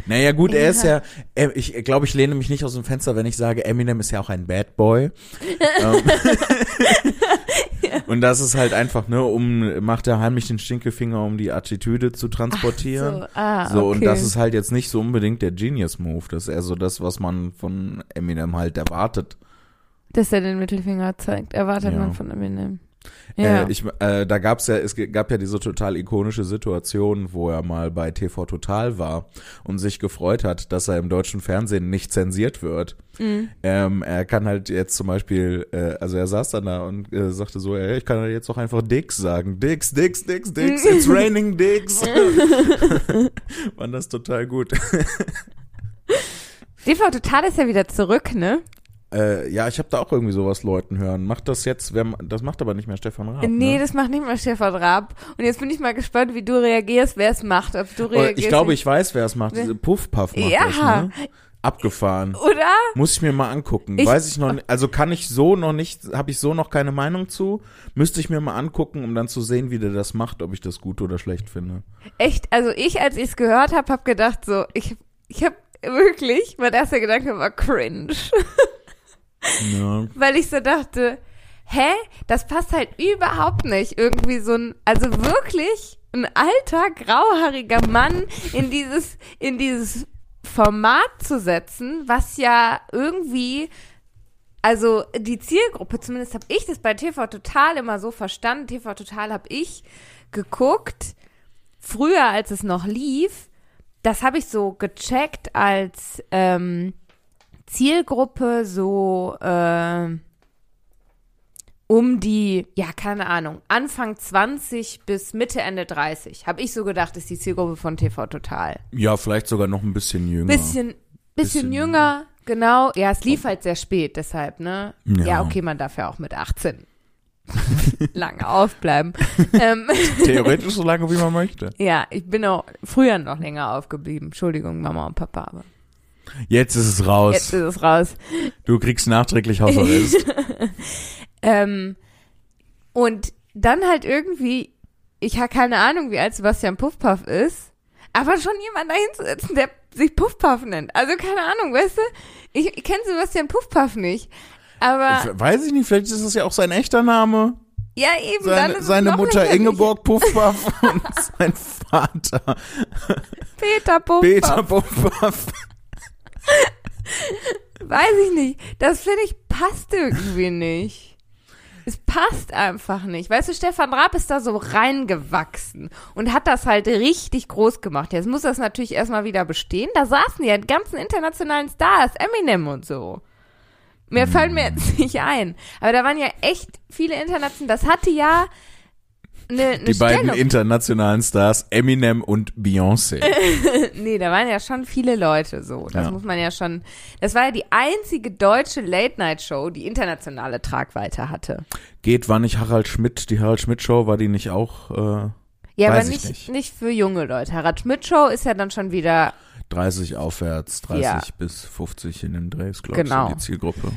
Naja, gut, er ist Ja. er- ich glaube, ich lehne mich nicht aus dem Fenster, wenn ich sage, Eminem ist ja auch ein Bad Boy. Ähm, Und das ist halt einfach, ne, um, macht er heimlich den Stinkefinger, um die Attitüde zu transportieren. So, ah, So, okay. und das ist halt jetzt nicht so unbedingt der Genius-Move. Das ist eher so das, was man von Eminem halt erwartet. Dass er den Mittelfinger zeigt, erwartet Ja. man von Eminem. Ja. Äh, ich, äh, da gab's ja, es gab ja diese total ikonische Situation, wo er mal bei TV Total war und sich gefreut hat, dass er im deutschen Fernsehen nicht zensiert wird. Mhm. Ähm, er kann halt jetzt zum Beispiel, äh, also er saß dann da und äh, sagte so, ey, ich kann halt jetzt auch einfach Dicks sagen. Dicks, Dicks, Dicks, Dicks, it's raining Dicks. Fand das total gut. TV Total ist ja wieder zurück, ne? Äh, ja, ich habe da auch irgendwie sowas Leuten hören. Macht das jetzt, wer, das macht aber nicht mehr Stefan Raab. nee, ne? das macht nicht mal Stefan Raab. Und jetzt bin ich mal gespannt, wie du reagierst, wer es macht. Ob du Oder reagierst. ich glaube, ich weiß, wer es macht. Diese Puff Puff macht Ja. das, ne? Abgefahren. Oder? Muss ich mir mal angucken. Ich- Weiß ich noch nicht, also kann ich so noch nicht, habe ich so noch keine Meinung zu. Müsste ich mir mal angucken, um dann zu sehen, wie der das macht, ob ich das gut oder schlecht finde. Echt, also ich, als ich es gehört habe, habe gedacht so, ich, ich habe wirklich, mein erster Gedanke war cringe. Ja. weil ich so dachte, hä, das passt halt überhaupt nicht. Irgendwie so ein, also wirklich ein alter, grauhaariger Mann in dieses, in dieses Format zu setzen, was ja irgendwie, also die Zielgruppe, zumindest habe ich das bei TV Total immer so verstanden. TV Total habe ich geguckt, früher als es noch lief, das habe ich so gecheckt als ähm, Zielgruppe so äh, um die, ja, keine Ahnung, Anfang 20 bis Mitte, Ende 30. Habe ich so gedacht, ist die Zielgruppe von TV Total. ja, vielleicht sogar noch ein bisschen jünger. Bisschen, bisschen, Bisschen- jünger, genau. Ja, es lief halt sehr spät, deshalb, ne? Ja, Ja. okay, man darf ja auch mit 18 lange aufbleiben. ähm, Theoretisch so lange, wie man möchte. ja, ich bin auch früher noch länger aufgeblieben. Entschuldigung, Mama und Papa, aber Jetzt ist es raus. jetzt ist es raus. Du kriegst nachträglich Hausarrest. Ähm, und dann halt irgendwie, ich habe keine Ahnung, wie alt Sebastian Puffpuff ist, aber schon jemand dahinzusetzen, der sich Puffpuff nennt. Also keine Ahnung, weißt du? Ich, ich kenne Sebastian Puffpuff nicht. Aber Weiß ich nicht, vielleicht ist das ja auch sein echter Name. ja, eben, dann Seine, es seine Mutter. Ingeborg Puffpuff und sein Vater Peter Puffpuff. Peter Puffpuff. Weiß ich nicht. Das finde ich passt irgendwie nicht. Es passt einfach nicht. Weißt du, Stefan Raab ist da so reingewachsen und hat das halt richtig groß gemacht. Jetzt muss das natürlich erstmal wieder bestehen. Da saßen ja die ganzen internationalen Stars, Eminem und so. Mehr fallen mir jetzt nicht ein. Aber da waren ja echt viele internationale. Das hatte ja eine, eine Die beiden Stellung. internationalen Stars Eminem und Beyoncé. Nee, da waren ja schon viele Leute so. Das Ja. muss man ja schon. Das war ja die einzige deutsche Late-Night-Show, die internationale Tragweite hatte. Geht, war nicht Harald Schmidt, die Harald Schmidt Show, war die nicht auch äh, Ja, Weiß aber ich nicht, nicht. nicht. für junge Leute. Harald Schmidt-Show ist ja dann schon wieder. 30 aufwärts, 30 Ja. bis 50 in den Drehs, glaube Genau. ich, so die Zielgruppe.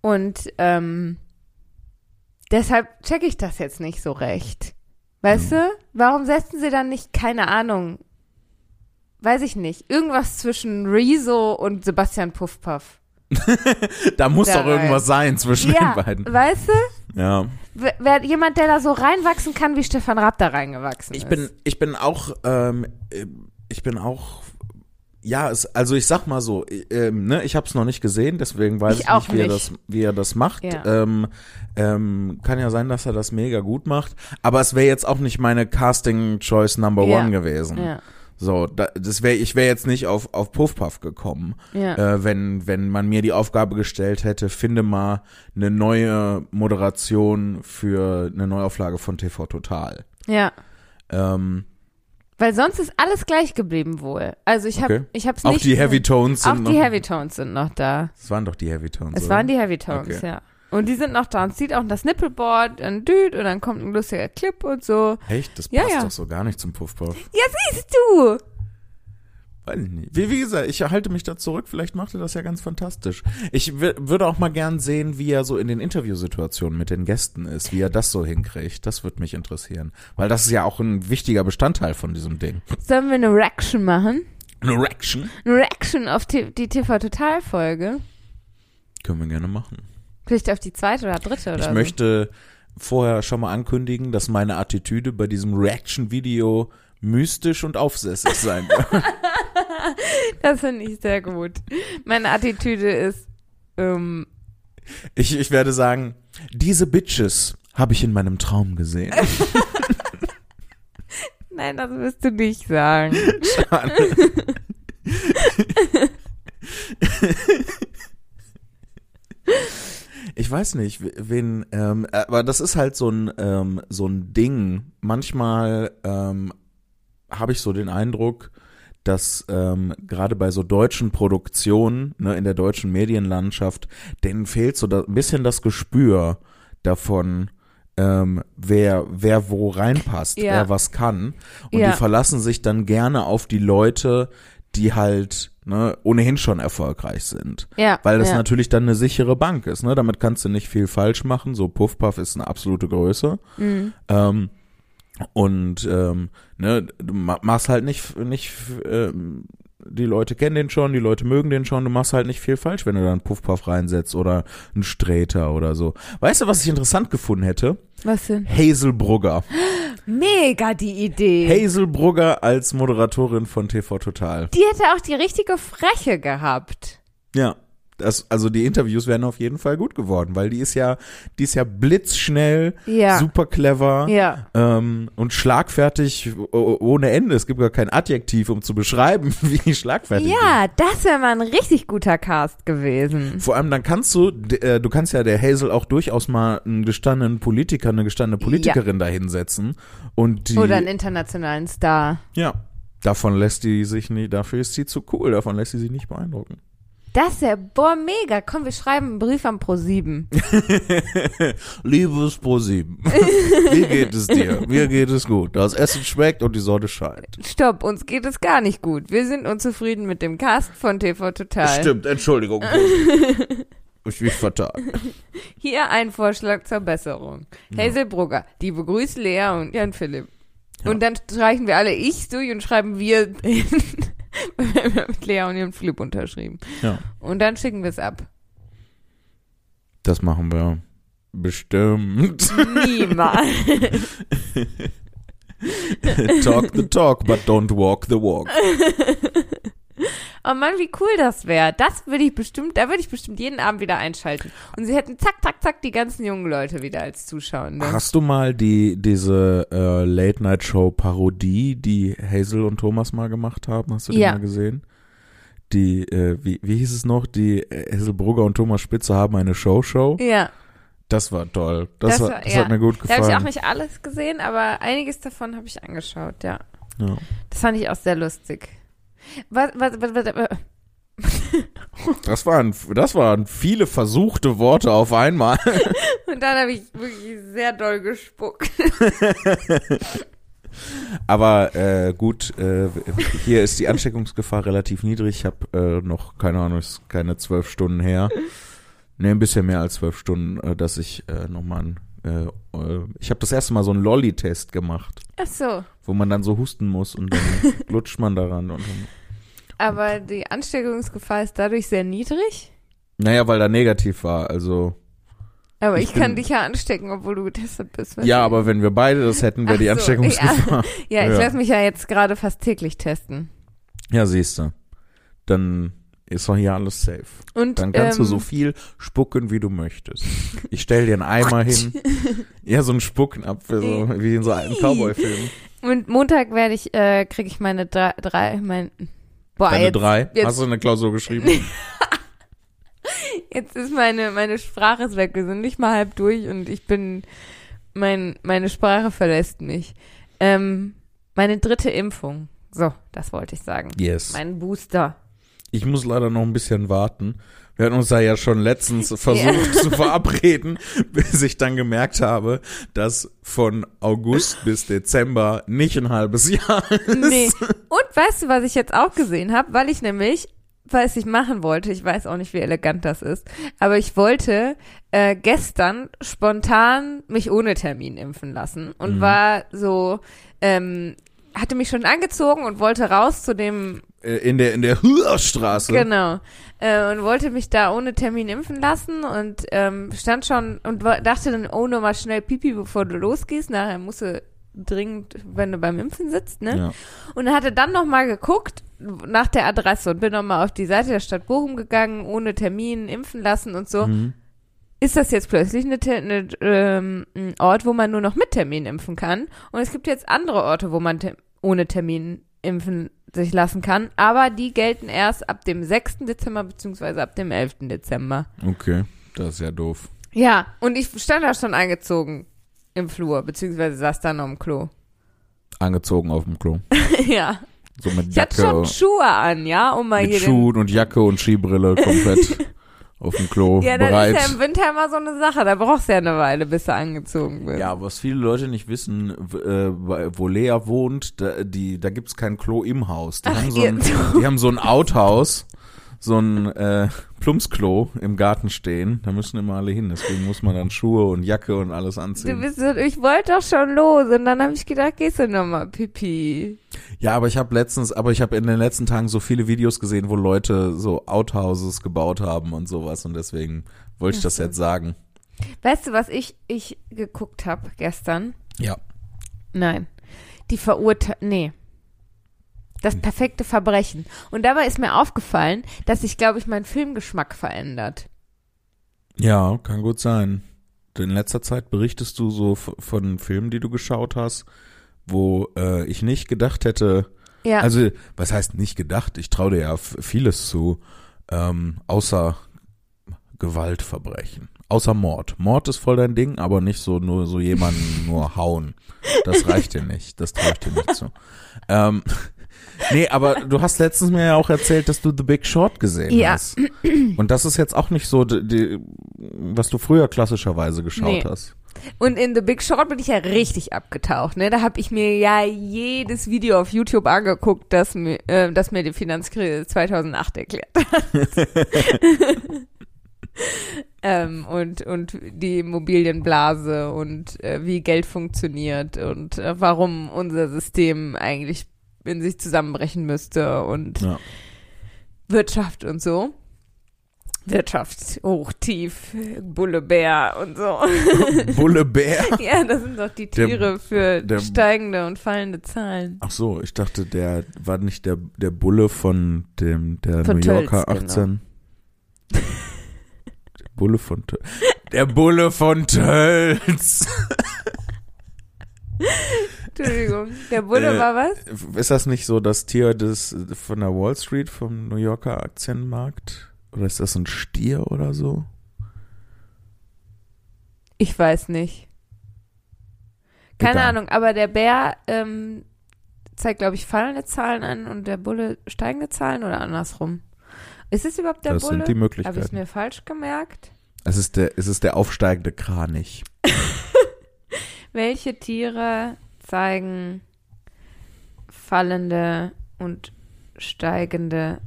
Und ähm, deshalb checke ich das jetzt nicht so recht. Weißt du? Warum setzen sie dann nicht, keine Ahnung, weiß ich nicht, irgendwas zwischen Rezo und Sebastian Puffpaff? Da muss Da doch irgendwas sein zwischen Ja, den beiden. weißt du? Ja. Wer, wer, jemand, der da so reinwachsen kann, wie Stefan Raab da reingewachsen Ich ist. bin, ich bin auch, ähm, äh, ich bin auch, ja, es, also ich sag mal so, äh, ähm, ne, ich habe es noch nicht gesehen, deswegen weiß Ich ich, auch nicht, wie er nicht. das, wie er das macht. Ja. Ähm, ähm, kann ja sein, dass er das mega gut macht, aber es wäre jetzt auch nicht meine Casting Choice Number Ja. One gewesen. Ja, So, da, das wäre, ich wäre jetzt nicht auf auf Puffpuff gekommen, ja. äh, wenn wenn man mir die Aufgabe gestellt hätte, finde mal eine neue Moderation für eine Neuauflage von TV Total. ja. Ähm, Weil sonst ist alles gleich geblieben wohl. Also ich habe Okay. ich hab's auch nicht die Heavy Tones Auch sind die noch, Heavy Tones sind noch da. Es waren doch die Heavy Tones. Es oder? waren die Heavy Tones, Okay. ja. Und die sind noch da und zieht auch das Nippelboard und düt und dann kommt ein lustiger Clip und so. Echt? Das passt ja. doch so gar nicht zum Puffpuff. Ja, siehst du! Wie, wie gesagt, ich halte mich da zurück. Vielleicht macht er das ja ganz fantastisch. Ich wür- würde auch mal gern sehen, wie er so in den Interviewsituationen mit den Gästen ist, wie er das so hinkriegt. Das würde mich interessieren. Weil das ist ja auch ein wichtiger Bestandteil von diesem Ding. Sollen wir eine Reaction machen? Eine Reaction? Eine Reaction auf die, die TV-Total-Folge? Können wir gerne machen. Vielleicht auf die zweite oder dritte oder Ich so. möchte vorher schon mal ankündigen, dass meine Attitüde bei diesem Reaction-Video mystisch und aufsässig sein wird. Das finde ich sehr gut. Meine Attitüde ist, ähm, Ich, ich werde sagen, diese Bitches habe ich in meinem Traum gesehen. nein, das wirst du nicht sagen. Schade. Ich weiß nicht, wen, ähm, aber das ist halt so ein, ähm, so ein Ding. Manchmal ähm, habe ich so den Eindruck, dass ähm, gerade bei so deutschen Produktionen, ne, in der deutschen Medienlandschaft, denen fehlt so da, ein bisschen das Gespür davon, ähm, wer, wer wo reinpasst, Ja. wer was kann. Und Ja. die verlassen sich dann gerne auf die Leute, die halt ne, ohnehin schon erfolgreich sind. Ja. Weil das ja. natürlich dann eine sichere Bank ist. Ne? Damit kannst du nicht viel falsch machen. So Puffpuff ist eine absolute Größe. Mhm. Ähm, und ähm, ne, du ma- machst halt nicht, nicht ähm, die Leute kennen den schon, die Leute mögen den schon, du machst halt nicht viel falsch, wenn du da einen Puffpuff reinsetzt oder einen Sträter oder so. Weißt du, was ich interessant gefunden hätte? Was denn? Hazel Brugger. Mega die Idee. Hazel Brugger als Moderatorin von TV Total. Die hätte auch die richtige Freche gehabt. Ja. Das, also die Interviews wären auf jeden Fall gut geworden, weil die ist ja, die ist ja blitzschnell, Ja. super clever Ja. ähm, und schlagfertig ohne Ende. Es gibt gar kein Adjektiv, um zu beschreiben, wie schlagfertig. Ja, das wäre mal ein richtig guter Cast gewesen. Vor allem dann kannst du, äh, du kannst ja der Hazel auch durchaus mal einen gestandenen Politiker, eine gestandene Politikerin da hinsetzen und die, Oder einen internationalen Star. ja, davon lässt die sich nicht, dafür ist sie zu cool, davon lässt sie sich nicht beeindrucken. Das wäre, boah, mega. Komm, wir schreiben einen Brief am Pro7. Liebes ProSieben, wie geht es dir? Mir geht es gut. Das Essen schmeckt und die Sonne scheint. Stopp, uns geht es gar nicht gut. Wir sind unzufrieden mit dem Cast von TV Total. Stimmt, Entschuldigung. Ich mich vertan. Hier ein Vorschlag zur Besserung. Hazel Brugger, die begrüßt Lea und Jan Philipp. Ja. Und dann streichen wir alle ich durch und schreiben wir hin, wir mit Lea und Jan Philipp unterschrieben. Ja. Und dann schicken wir es ab. Das machen wir bestimmt. Niemals. talk the talk, but don't walk the walk. Oh Mann, wie cool das wäre. Das würde ich bestimmt, da würde ich bestimmt jeden Abend wieder einschalten. Und sie hätten zack, zack, zack die ganzen jungen Leute wieder als Zuschauende. Hast du mal die diese äh, Late Night Show Parodie, die Hazel und Thomas mal gemacht haben? Hast du die Ja. mal gesehen? Die äh, wie wie hieß es noch? Die äh, Hazel Brugger und Thomas Spitzer haben eine Show Show. Ja, Das war toll. Das, Das war, das ja. hat mir gut da habe ich auch gefallen. nicht alles gesehen, aber einiges davon habe ich angeschaut, ja. Ja. Das fand ich auch sehr lustig. Was, was, was, was, äh, Das waren das waren viele versuchte Worte auf einmal. und dann habe ich wirklich sehr doll gespuckt. Aber äh, gut, äh, hier ist die Ansteckungsgefahr relativ niedrig. Ich habe äh, noch, keine Ahnung, ist keine zwölf Stunden her. Ne, ein bisschen mehr als zwölf Stunden, äh, dass ich äh, nochmal einen äh, äh, ich habe das erste Mal so einen Lolli-Test gemacht, Ach so. wo man dann so husten muss und dann lutscht man daran. Und dann, Aber die Ansteckungsgefahr ist dadurch sehr niedrig. naja, weil er negativ war. Also Aber Ich ich, kann bin- dich ja anstecken, obwohl du getestet bist. ja, aber wenn wir beide das hätten, wäre die so, Ansteckungsgefahr. Ja, ich Ja. lasse mich ja jetzt gerade fast täglich testen. Ja, siehst du. Dann ist doch hier alles safe. Und Dann kannst du ähm, so viel spucken, wie du möchtest. Ich stell dir einen Eimer hin. Ja, so ein Spucknapfel, so, wie in so alten Cowboy-Filmen. Und Montag werde ich, äh, kriege ich meine drei, drei mein, boah, Deine jetzt, drei. jetzt- Hast du eine Klausur geschrieben? jetzt ist meine, meine Sprache ist weg. Wir sind nicht mal halb durch und ich bin, mein, meine Sprache verlässt mich. Ähm, meine dritte Impfung. So, das wollte ich sagen. Yes. Mein Booster. Ich muss leider noch ein bisschen warten. Wir hatten uns da ja schon letztens versucht zu verabreden, bis ich dann gemerkt habe, dass von August bis Dezember nicht ein halbes Jahr ist. Nee. Und weißt du, was ich jetzt auch gesehen habe? Weil ich nämlich, was ich machen wollte, ich weiß auch nicht, wie elegant das ist, aber ich wollte äh, gestern spontan mich ohne Termin impfen lassen und Mhm. war so, ähm, hatte mich schon angezogen und wollte raus zu dem In der, in der Hührstraße. Genau. Äh, und wollte mich da ohne Termin impfen lassen und ähm, stand schon und dachte dann, oh, nur mal schnell Pipi, bevor du losgehst. Nachher musst du dringend, wenn du beim Impfen sitzt, ne? Ja. Und hatte dann nochmal geguckt nach der Adresse und bin nochmal auf die Seite der Stadt Bochum gegangen, ohne Termin impfen lassen und so. Mhm. Ist das jetzt plötzlich eine, eine, ähm, ein Ort, wo man nur noch mit Termin impfen kann? Und es gibt jetzt andere Orte, wo man te ohne Termin impfen sich lassen kann, aber die gelten erst ab dem 6. Dezember beziehungsweise ab dem 11. Dezember. Okay, das ist ja doof. Ja, und ich stand da schon eingezogen im Flur, beziehungsweise saß da noch im Klo. Angezogen auf dem Klo. ja. So mit Ich hatte Jacke, schon Schuhe an, ja, um mal mit hier Schuhen und Jacke und Skibrille komplett auf dem Klo Ja, das bereit. ist ja im Winter immer so eine Sache. Da brauchst du ja eine Weile, bis du angezogen bist. Ja, was viele Leute nicht wissen, w- äh, wo Lea wohnt, da, die, da gibt's kein Klo im Haus. Die, Ach, haben, so ein, die haben so ein Outhouse, so ein äh, Plumpsklo im Garten stehen. Da müssen immer alle hin. Deswegen muss man dann Schuhe und Jacke und alles Du anziehen. bist so, ich wollte doch schon los und dann habe ich gedacht, gehst du nochmal Pipi. Ja, aber ich habe letztens, aber ich habe in den letzten Tagen so viele Videos gesehen, wo Leute so Outhouses gebaut haben und sowas und deswegen wollte ich das so. jetzt sagen. Weißt du, was ich, ich geguckt habe gestern? Ja. Nein. Die Verurteilung, nee. Das Hm. perfekte Verbrechen. Und dabei ist mir aufgefallen, dass sich, glaube ich, mein Filmgeschmack verändert. Ja, kann gut sein. In letzter Zeit berichtest du so von Filmen, die du geschaut hast, wo äh, ich nicht gedacht hätte, Ja. also was heißt nicht gedacht, ich traue dir ja vieles zu, ähm, außer Gewaltverbrechen, außer Mord. Mord ist voll dein Ding, aber nicht so nur so jemanden nur hauen. Das reicht dir nicht, das traue ich dir nicht zu. Ähm, nee, aber du hast letztens mir ja auch erzählt, dass du The Big Short gesehen Ja. hast. Und das ist jetzt auch nicht so, die, die, was du früher klassischerweise geschaut Nee. hast. Und in The Big Short bin ich ja richtig abgetaucht. Ne? Da habe ich mir ja jedes Video auf YouTube angeguckt, das mir, äh, das mir die Finanzkrise 2008 erklärt hat. ähm, und, und die Immobilienblase und äh, wie Geld funktioniert und äh, warum unser System eigentlich in sich zusammenbrechen müsste und Ja. Wirtschaft und so. Wirtschaft, hoch, tief, Bulle, Bär und so. Bulle Bär. Ja, das sind doch die Der- Tiere für der- steigende und fallende Zahlen. Ach so, ich dachte, der war nicht der, der Bulle von dem, der Von New Yorker Tölz, genau. 18. Der Bulle von Tölz. Der Bulle von Tölz. Entschuldigung, der Bulle Äh, war was? Ist das nicht so das Tier des, von der Wall Street, vom New Yorker Aktienmarkt? Oder ist das ein Stier oder so? Ich weiß nicht. Keine Egal. Ahnung, aber der Bär ähm, zeigt, glaube ich, fallende Zahlen an und der Bulle steigende Zahlen oder andersrum. Ist es überhaupt der das Bulle? sind die Habe ich es Möglichkeiten. mir falsch gemerkt? Es ist der, es ist der aufsteigende Kranich. Welche Tiere zeigen fallende und steigende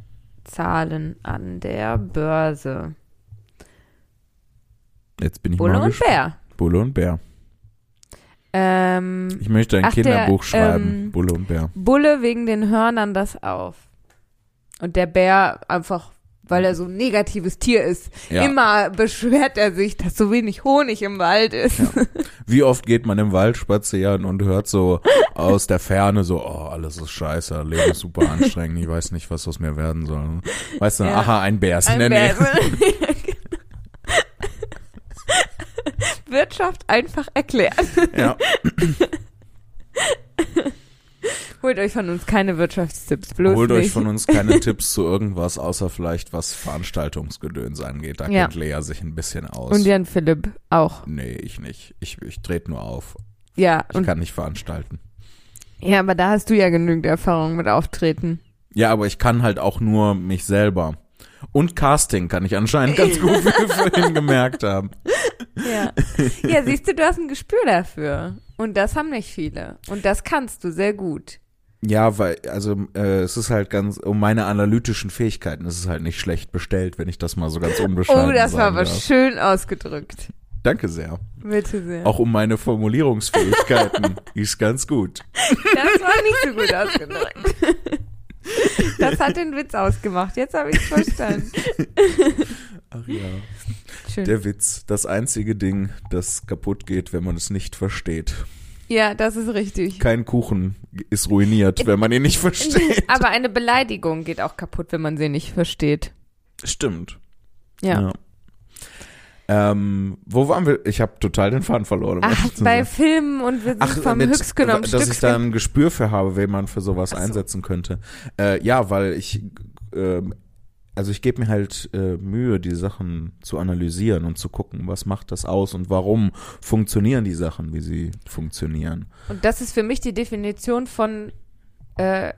Zahlen an der Börse? Jetzt bin ich Bulle mal und. Bär. Bulle und Bär. Ähm, Ich möchte ein Ach, der, Kinderbuch schreiben, ähm, Bulle und Bär. Bulle wegen den Hörnern das auf. Und der Bär einfach, weil er so ein negatives Tier ist. Ja. Immer beschwert er sich, dass so wenig Honig im Wald ist. Wie oft geht man im Wald spazieren und hört so aus der Ferne so, oh, alles ist scheiße, Leben ist super anstrengend, ich weiß nicht, was aus mir werden soll. Weißt du, Ja. aha, ein Bär ist in Ein der Nähe. Bär. Wirtschaft einfach erklärt. Ja. Holt euch von uns keine Wirtschaftstipps, bloß Holt nicht. euch von uns keine Tipps zu irgendwas, außer vielleicht was Veranstaltungsgedöns angeht. Da Ja. kennt Lea sich ein bisschen aus. Und Jan Philipp auch. nee, ich nicht. Ich, ich trete nur auf. Ja, Ich kann nicht veranstalten. ja, aber da hast du ja genügend Erfahrung mit Auftreten. Ja, aber ich kann halt auch nur mich selber. Und Casting kann ich anscheinend ganz gut, wie wir vorhin gemerkt haben. Ja. ja, siehst du, du hast ein Gespür dafür. Und das haben nicht viele. Und das kannst du sehr gut. Ja, weil, also äh, es ist halt ganz, um meine analytischen Fähigkeiten ist es halt nicht schlecht bestellt, wenn ich das mal so ganz unbescheiden Oh, das war aber darf. schön ausgedrückt. Danke sehr. Bitte sehr. Auch um meine Formulierungsfähigkeiten ist ganz gut. Das war nicht so gut ausgedrückt. Das hat den Witz ausgemacht. Jetzt habe ich es verstanden. Ach ja. Schön. Der Witz, das einzige Ding, das kaputt geht, wenn man es nicht versteht. Ja, das ist richtig. Kein Kuchen ist ruiniert, wenn man ihn nicht versteht. Aber eine Beleidigung geht auch kaputt, wenn man sie nicht versteht. Stimmt. Ja. Ähm, wo waren wir? Ich habe total den Faden verloren. um Ach, bei. Filmen und wir sind Ach, vom mit, Höchst genommen dass ich Stück da ein Gespür für habe, wen man für sowas so. einsetzen könnte. Äh, ja, weil ich, ähm, also ich gebe mir halt äh, Mühe, die Sachen zu analysieren und zu gucken, was macht das aus und warum funktionieren die Sachen, wie sie funktionieren. Und das ist für mich die Definition von, äh,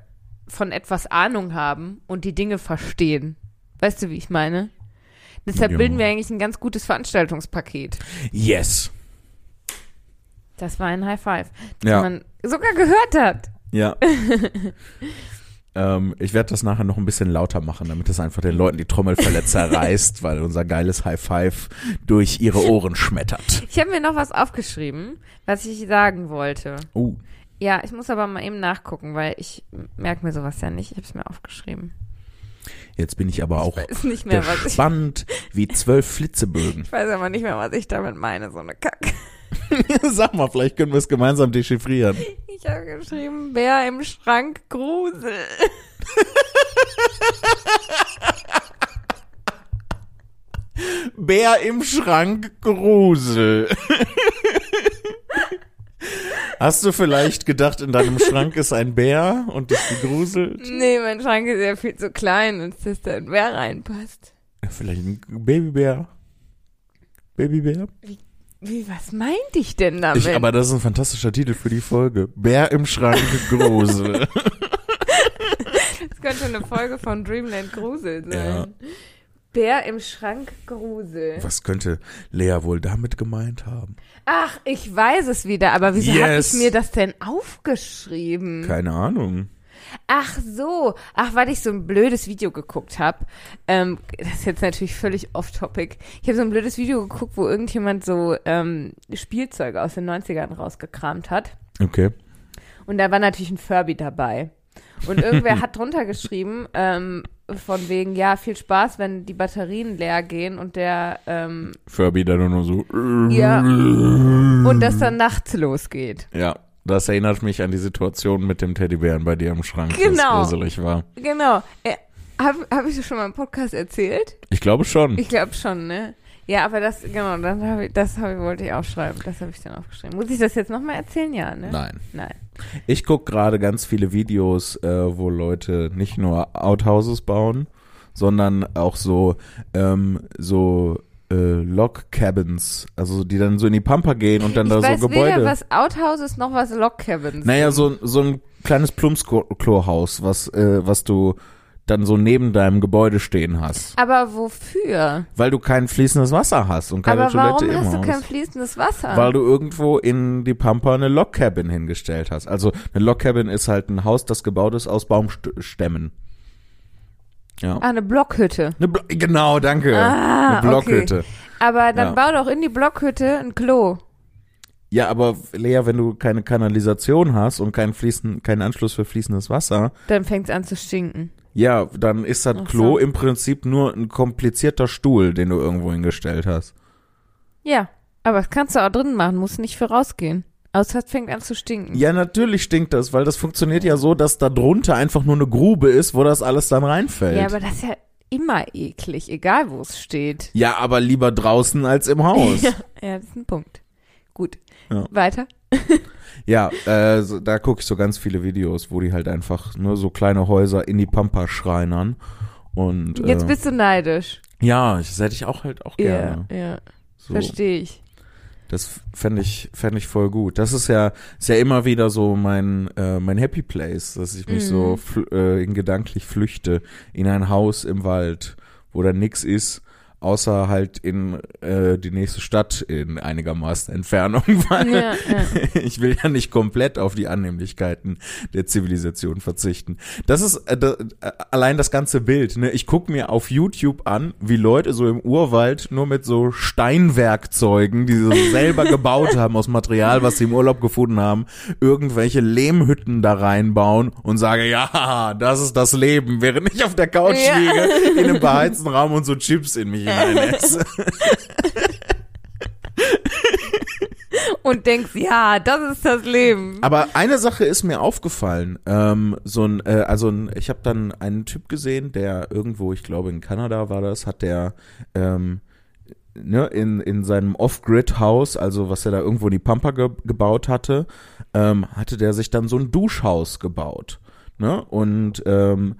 von etwas Ahnung haben und die Dinge verstehen. Weißt du, wie ich meine? Deshalb Ja. bilden wir eigentlich ein ganz gutes Veranstaltungspaket. Yes. Das war ein High Five, das Ja. man sogar gehört hat. Ja. ähm, ich werde das nachher noch ein bisschen lauter machen, damit es einfach den Leuten die Trommelfälle zerreißt, weil unser geiles High Five durch ihre Ohren schmettert. Ich habe mir noch was aufgeschrieben, was ich sagen wollte. Uh. Ja, ich muss aber mal eben nachgucken, weil ich merke mir sowas ja nicht. Ich habe es mir aufgeschrieben. Jetzt bin ich aber auch nicht mehr, ich. gespannt wie zwölf Flitzebögen. Ich weiß aber nicht mehr, was ich damit meine, so eine Kacke. Sag mal, vielleicht können wir es gemeinsam dechiffrieren. Ich habe geschrieben, Bär im Schrank, Grusel. Bär im Schrank, Grusel. Hast du vielleicht gedacht, in deinem Schrank ist ein Bär und dich gegruselt? Nee, mein Schrank ist ja viel zu klein, als dass da ein Bär reinpasst. Vielleicht ein Babybär. Babybär? Wie, was meinte ich denn damit? Ich, aber das ist ein fantastischer Titel für die Folge. Bär im Schrank, Grusel. das könnte eine Folge von Dreamland Grusel sein. Ja. Bär im Schrank, Grusel. Was könnte Lea wohl damit gemeint haben? Ach, ich weiß es wieder, aber wieso habe Yes. ich mir das denn aufgeschrieben? Keine Ahnung. Ach so, ach, weil ich so ein blödes Video geguckt habe. Ähm, das ist jetzt natürlich völlig off-topic. Ich habe so ein blödes Video geguckt, wo irgendjemand so ähm, Spielzeuge aus den 90ern rausgekramt hat. Okay. Und da war natürlich ein Furby dabei. Und irgendwer hat drunter geschrieben, ähm, von wegen, ja, viel Spaß, wenn die Batterien leer gehen und der, ähm, Furby dann nur so. ja, und das dann nachts losgeht. Ja, das erinnert mich an die Situation mit dem Teddybären bei dir im Schrank, Genau. das gruselig war. Genau. Äh, Habe hab ich das schon mal im Podcast erzählt? Ich glaube schon. Ich glaube schon, ne? Ja, aber das, genau, dann hab ich, das hab ich, wollte ich aufschreiben. Das habe ich dann aufgeschrieben. Muss ich das jetzt nochmal erzählen? Ja, ne? Nein. Nein. Ich gucke gerade ganz viele Videos, äh, wo Leute nicht nur Outhouses bauen, sondern auch so, ähm, so Log Cabins, also die dann so in die Pampa gehen und dann ich da weiß so Gebäude. weder was Outhouses noch was Log Cabins. Naja, so, so ein kleines Plumpsklo-Haus, was, äh, was du dann so neben deinem Gebäude stehen hast. Aber wofür? Weil du kein fließendes Wasser hast und keine aber warum Toilette im hast du kein fließendes Wasser? Weil du irgendwo in die Pampa eine Log Cabin hingestellt hast. Also eine Log Cabin ist halt ein Haus, das gebaut ist aus Baumstämmen. Ja. ah, eine Blockhütte. Eine Blo genau, danke. Ah, eine Blockhütte. Aber dann Ja. bau doch in die Blockhütte ein Klo. Ja, aber Lea, wenn du keine Kanalisation hast und keinen, fließen, keinen Anschluss für fließendes Wasser, Dann fängt's an zu stinken. ja, dann ist das Ach Klo so. im Prinzip nur ein komplizierter Stuhl, den du irgendwo hingestellt hast. Ja, aber das kannst du auch drin machen, musst nicht für rausgehen. Außer es fängt an zu stinken. Ja, natürlich stinkt das, weil das funktioniert ja so, dass da drunter einfach nur eine Grube ist, wo das alles dann reinfällt. Ja, aber das ist ja immer eklig, egal wo es steht. Ja, aber lieber draußen als im Haus. Ja, ja, das ist ein Punkt. Gut. Ja. Weiter. Ja, äh, so, da gucke ich so ganz viele Videos, wo die halt einfach nur so kleine Häuser in die Pampa schreinern. Und Jetzt äh, bist du neidisch. ja, das hätte ich auch halt auch gerne. Ja, ja, So, verstehe ich. Das fände ich, fänd ich voll gut. Das ist ja, ist ja immer wieder so mein, äh, mein Happy Place, dass ich mich Mhm. so fl äh, in gedanklich flüchte in ein Haus im Wald, wo da nix ist, außer halt in äh, die nächste Stadt in einigermaßen Entfernung, weil Ja, ja. ich will ja nicht komplett auf die Annehmlichkeiten der Zivilisation verzichten. Das ist äh, da, äh, allein das ganze Bild. Ne? Ich gucke mir auf YouTube an, wie Leute so im Urwald nur mit so Steinwerkzeugen, die sie selber gebaut haben aus Material, was sie im Urlaub gefunden haben, irgendwelche Lehmhütten da reinbauen und sage, ja, das ist das Leben, während ich auf der Couch Ja. liege, in einem beheizten Raum und so Chips in mich hineinesse. Und denkst, ja, das ist das Leben. Aber eine Sache ist mir aufgefallen. Ähm, so ein, äh, also ein, ich habe dann einen Typ gesehen, der irgendwo, ich glaube in Kanada war das, hat der ähm, ne, in, in seinem Off-Grid-Haus, also was er da irgendwo in die Pampa ge gebaut hatte, ähm, hatte der sich dann so ein Duschhaus gebaut. Ne? Und ähm,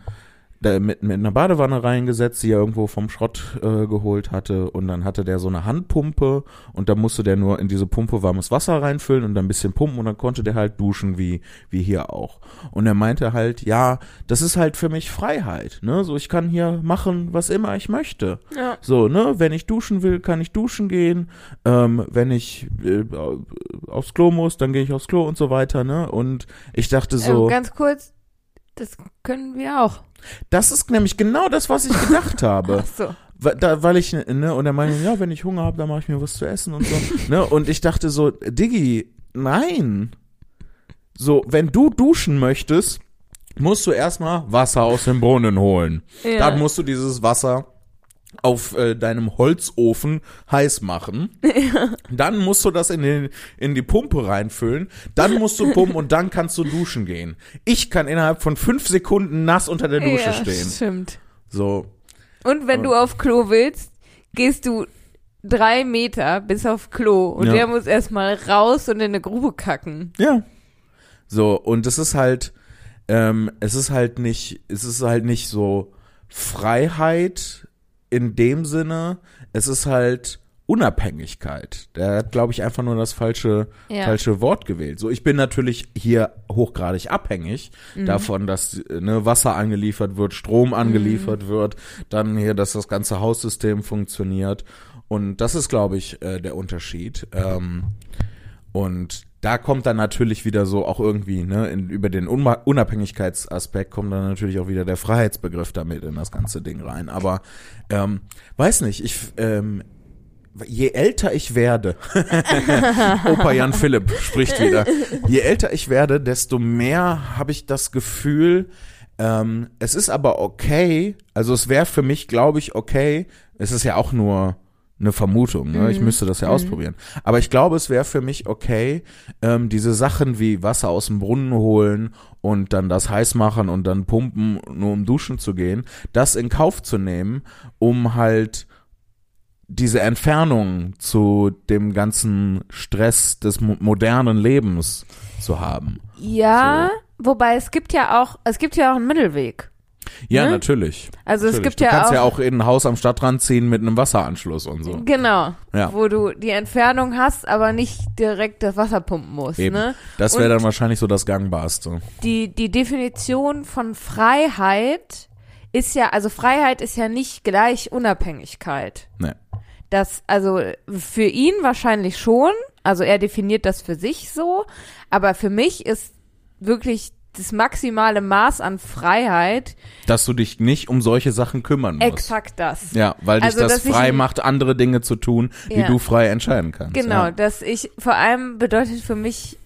mit, mit einer Badewanne reingesetzt, die er irgendwo vom Schrott äh, geholt hatte. Und dann hatte der so eine Handpumpe und da musste der nur in diese Pumpe warmes Wasser reinfüllen und dann ein bisschen pumpen und dann konnte der halt duschen wie, wie hier auch. Und er meinte halt, ja, das ist halt für mich Freiheit, ne? So, ich kann hier machen, was immer ich möchte. Ja. So, ne, wenn ich duschen will, kann ich duschen gehen. Ähm, wenn ich äh, aufs Klo muss, dann gehe ich aufs Klo und so weiter, ne? Und ich dachte so, Ähm, ganz kurz, das können wir auch. Das ist nämlich genau das, was ich gedacht habe. Ach so. Da, weil ich, ne, und er meinte, ja, wenn ich Hunger habe, dann mache ich mir was zu essen und so. ne, und ich dachte so, Diggi, nein. So, wenn du duschen möchtest, musst du erstmal Wasser aus dem Brunnen holen. Ja. Dann musst du dieses Wasser auf äh, deinem Holzofen heiß machen. Dann musst du das in, den, in die Pumpe reinfüllen. Dann musst du pumpen und dann kannst du duschen gehen. Ich kann innerhalb von fünf Sekunden nass unter der Dusche ja, stehen. Stimmt. So, Und wenn du auf Klo willst, gehst du drei Meter bis auf Klo und Ja. der muss erstmal raus und in eine Grube kacken. Ja. So, und es ist halt, ähm, es ist halt nicht, es ist halt nicht so Freiheit in dem Sinne, es ist halt Unabhängigkeit. Der hat, glaube ich, einfach nur das falsche, Ja. falsche Wort gewählt. So, ich bin natürlich hier hochgradig abhängig Mhm. davon, dass ne, Wasser angeliefert wird, Strom angeliefert wird, dann hier, dass das ganze Haussystem funktioniert. Und das ist, glaube ich, äh, der Unterschied. Ähm, und da kommt dann natürlich wieder so auch irgendwie, ne, in, über den Unabhängigkeitsaspekt kommt dann natürlich auch wieder der Freiheitsbegriff damit in das ganze Ding rein. Aber ähm, weiß nicht, ich ähm, je älter ich werde, Opa Jan Philipp spricht wieder, je älter ich werde, desto mehr habe ich das Gefühl, ähm, es ist aber okay, also es wäre für mich, glaube ich, okay, es ist ja auch nur eine Vermutung, ne? ich müsste das ja ausprobieren. Aber ich glaube, es wäre für mich okay, ähm, diese Sachen wie Wasser aus dem Brunnen holen und dann das heiß machen und dann pumpen, nur um duschen zu gehen, das in Kauf zu nehmen, um halt diese Entfernung zu dem ganzen Stress des mo modernen Lebens zu haben. Ja, wobei es gibt ja auch, es gibt ja auch einen Mittelweg. Ja, Ne? natürlich. Also es natürlich. gibt du ja kannst auch, ja auch in ein Haus am Stadtrand ziehen mit einem Wasseranschluss und so. genau, Ja. wo du die Entfernung hast, aber nicht direkt das Wasser pumpen musst. Eben. Ne? Das wäre dann wahrscheinlich so das Gangbarste. die, die Definition von Freiheit ist ja, also Freiheit ist ja nicht gleich Unabhängigkeit. Ne. Das, also für ihn wahrscheinlich schon, also er definiert das für sich so, aber für mich ist wirklich das maximale Maß an Freiheit. Dass du dich nicht um solche Sachen kümmern musst. Exakt das. Ja, weil dich Also, das frei macht, andere Dinge zu tun, die Ja. du frei entscheiden kannst. Genau, Ja. dass ich, vor allem bedeutet für mich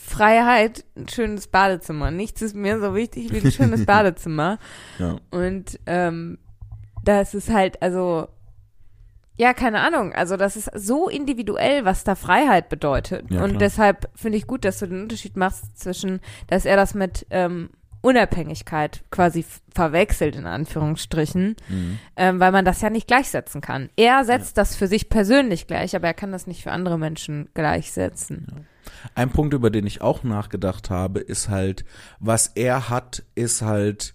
Freiheit ein schönes Badezimmer. Nichts ist mir so wichtig wie ein schönes Badezimmer. Ja. Und ähm, das ist halt, also, ja, keine Ahnung. Also das ist so individuell, was da Freiheit bedeutet. Ja, und deshalb finde ich gut, dass du den Unterschied machst zwischen, dass er das mit ähm, Unabhängigkeit quasi verwechselt, in Anführungsstrichen, Mhm. ähm, weil man das ja nicht gleichsetzen kann. Er setzt das für sich persönlich gleich, aber er kann das nicht für andere Menschen gleichsetzen. Ein Punkt, über den ich auch nachgedacht habe, ist halt, was er hat, ist halt,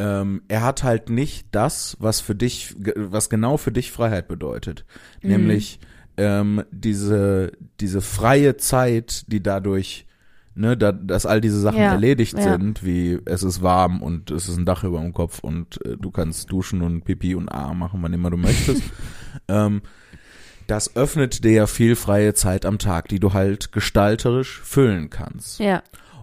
ähm, er hat halt nicht das, was für dich, was genau für dich Freiheit bedeutet. Mhm. Nämlich ähm, diese, diese freie Zeit, die dadurch, ne, da, dass all diese Sachen Ja, erledigt ja. sind, wie es ist warm und es ist ein Dach über dem Kopf und äh, du kannst duschen und Pipi und A machen, wann immer du möchtest. ähm, das öffnet dir ja viel freie Zeit am Tag, die du halt gestalterisch füllen kannst. Ja,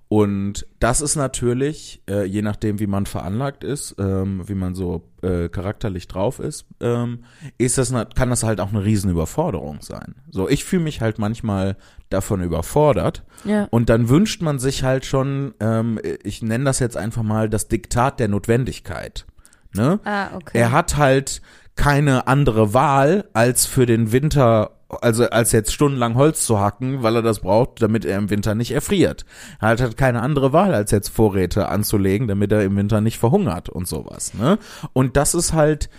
Und das ist natürlich, äh, je nachdem, wie man veranlagt ist, ähm, wie man so äh, charakterlich drauf ist, ähm, ist das, kann das halt auch eine Riesenüberforderung sein. So, ich fühle mich halt manchmal davon überfordert ja. und dann wünscht man sich halt schon, ähm, ich nenne das jetzt einfach mal das Diktat der Notwendigkeit. Ne? Ah, okay. Er hat halt keine andere Wahl, als für den Winter, also als jetzt stundenlang Holz zu hacken, weil er das braucht, damit er im Winter nicht erfriert. Er hat halt keine andere Wahl, als jetzt Vorräte anzulegen, damit er im Winter nicht verhungert und sowas. Ne? Und das ist halt,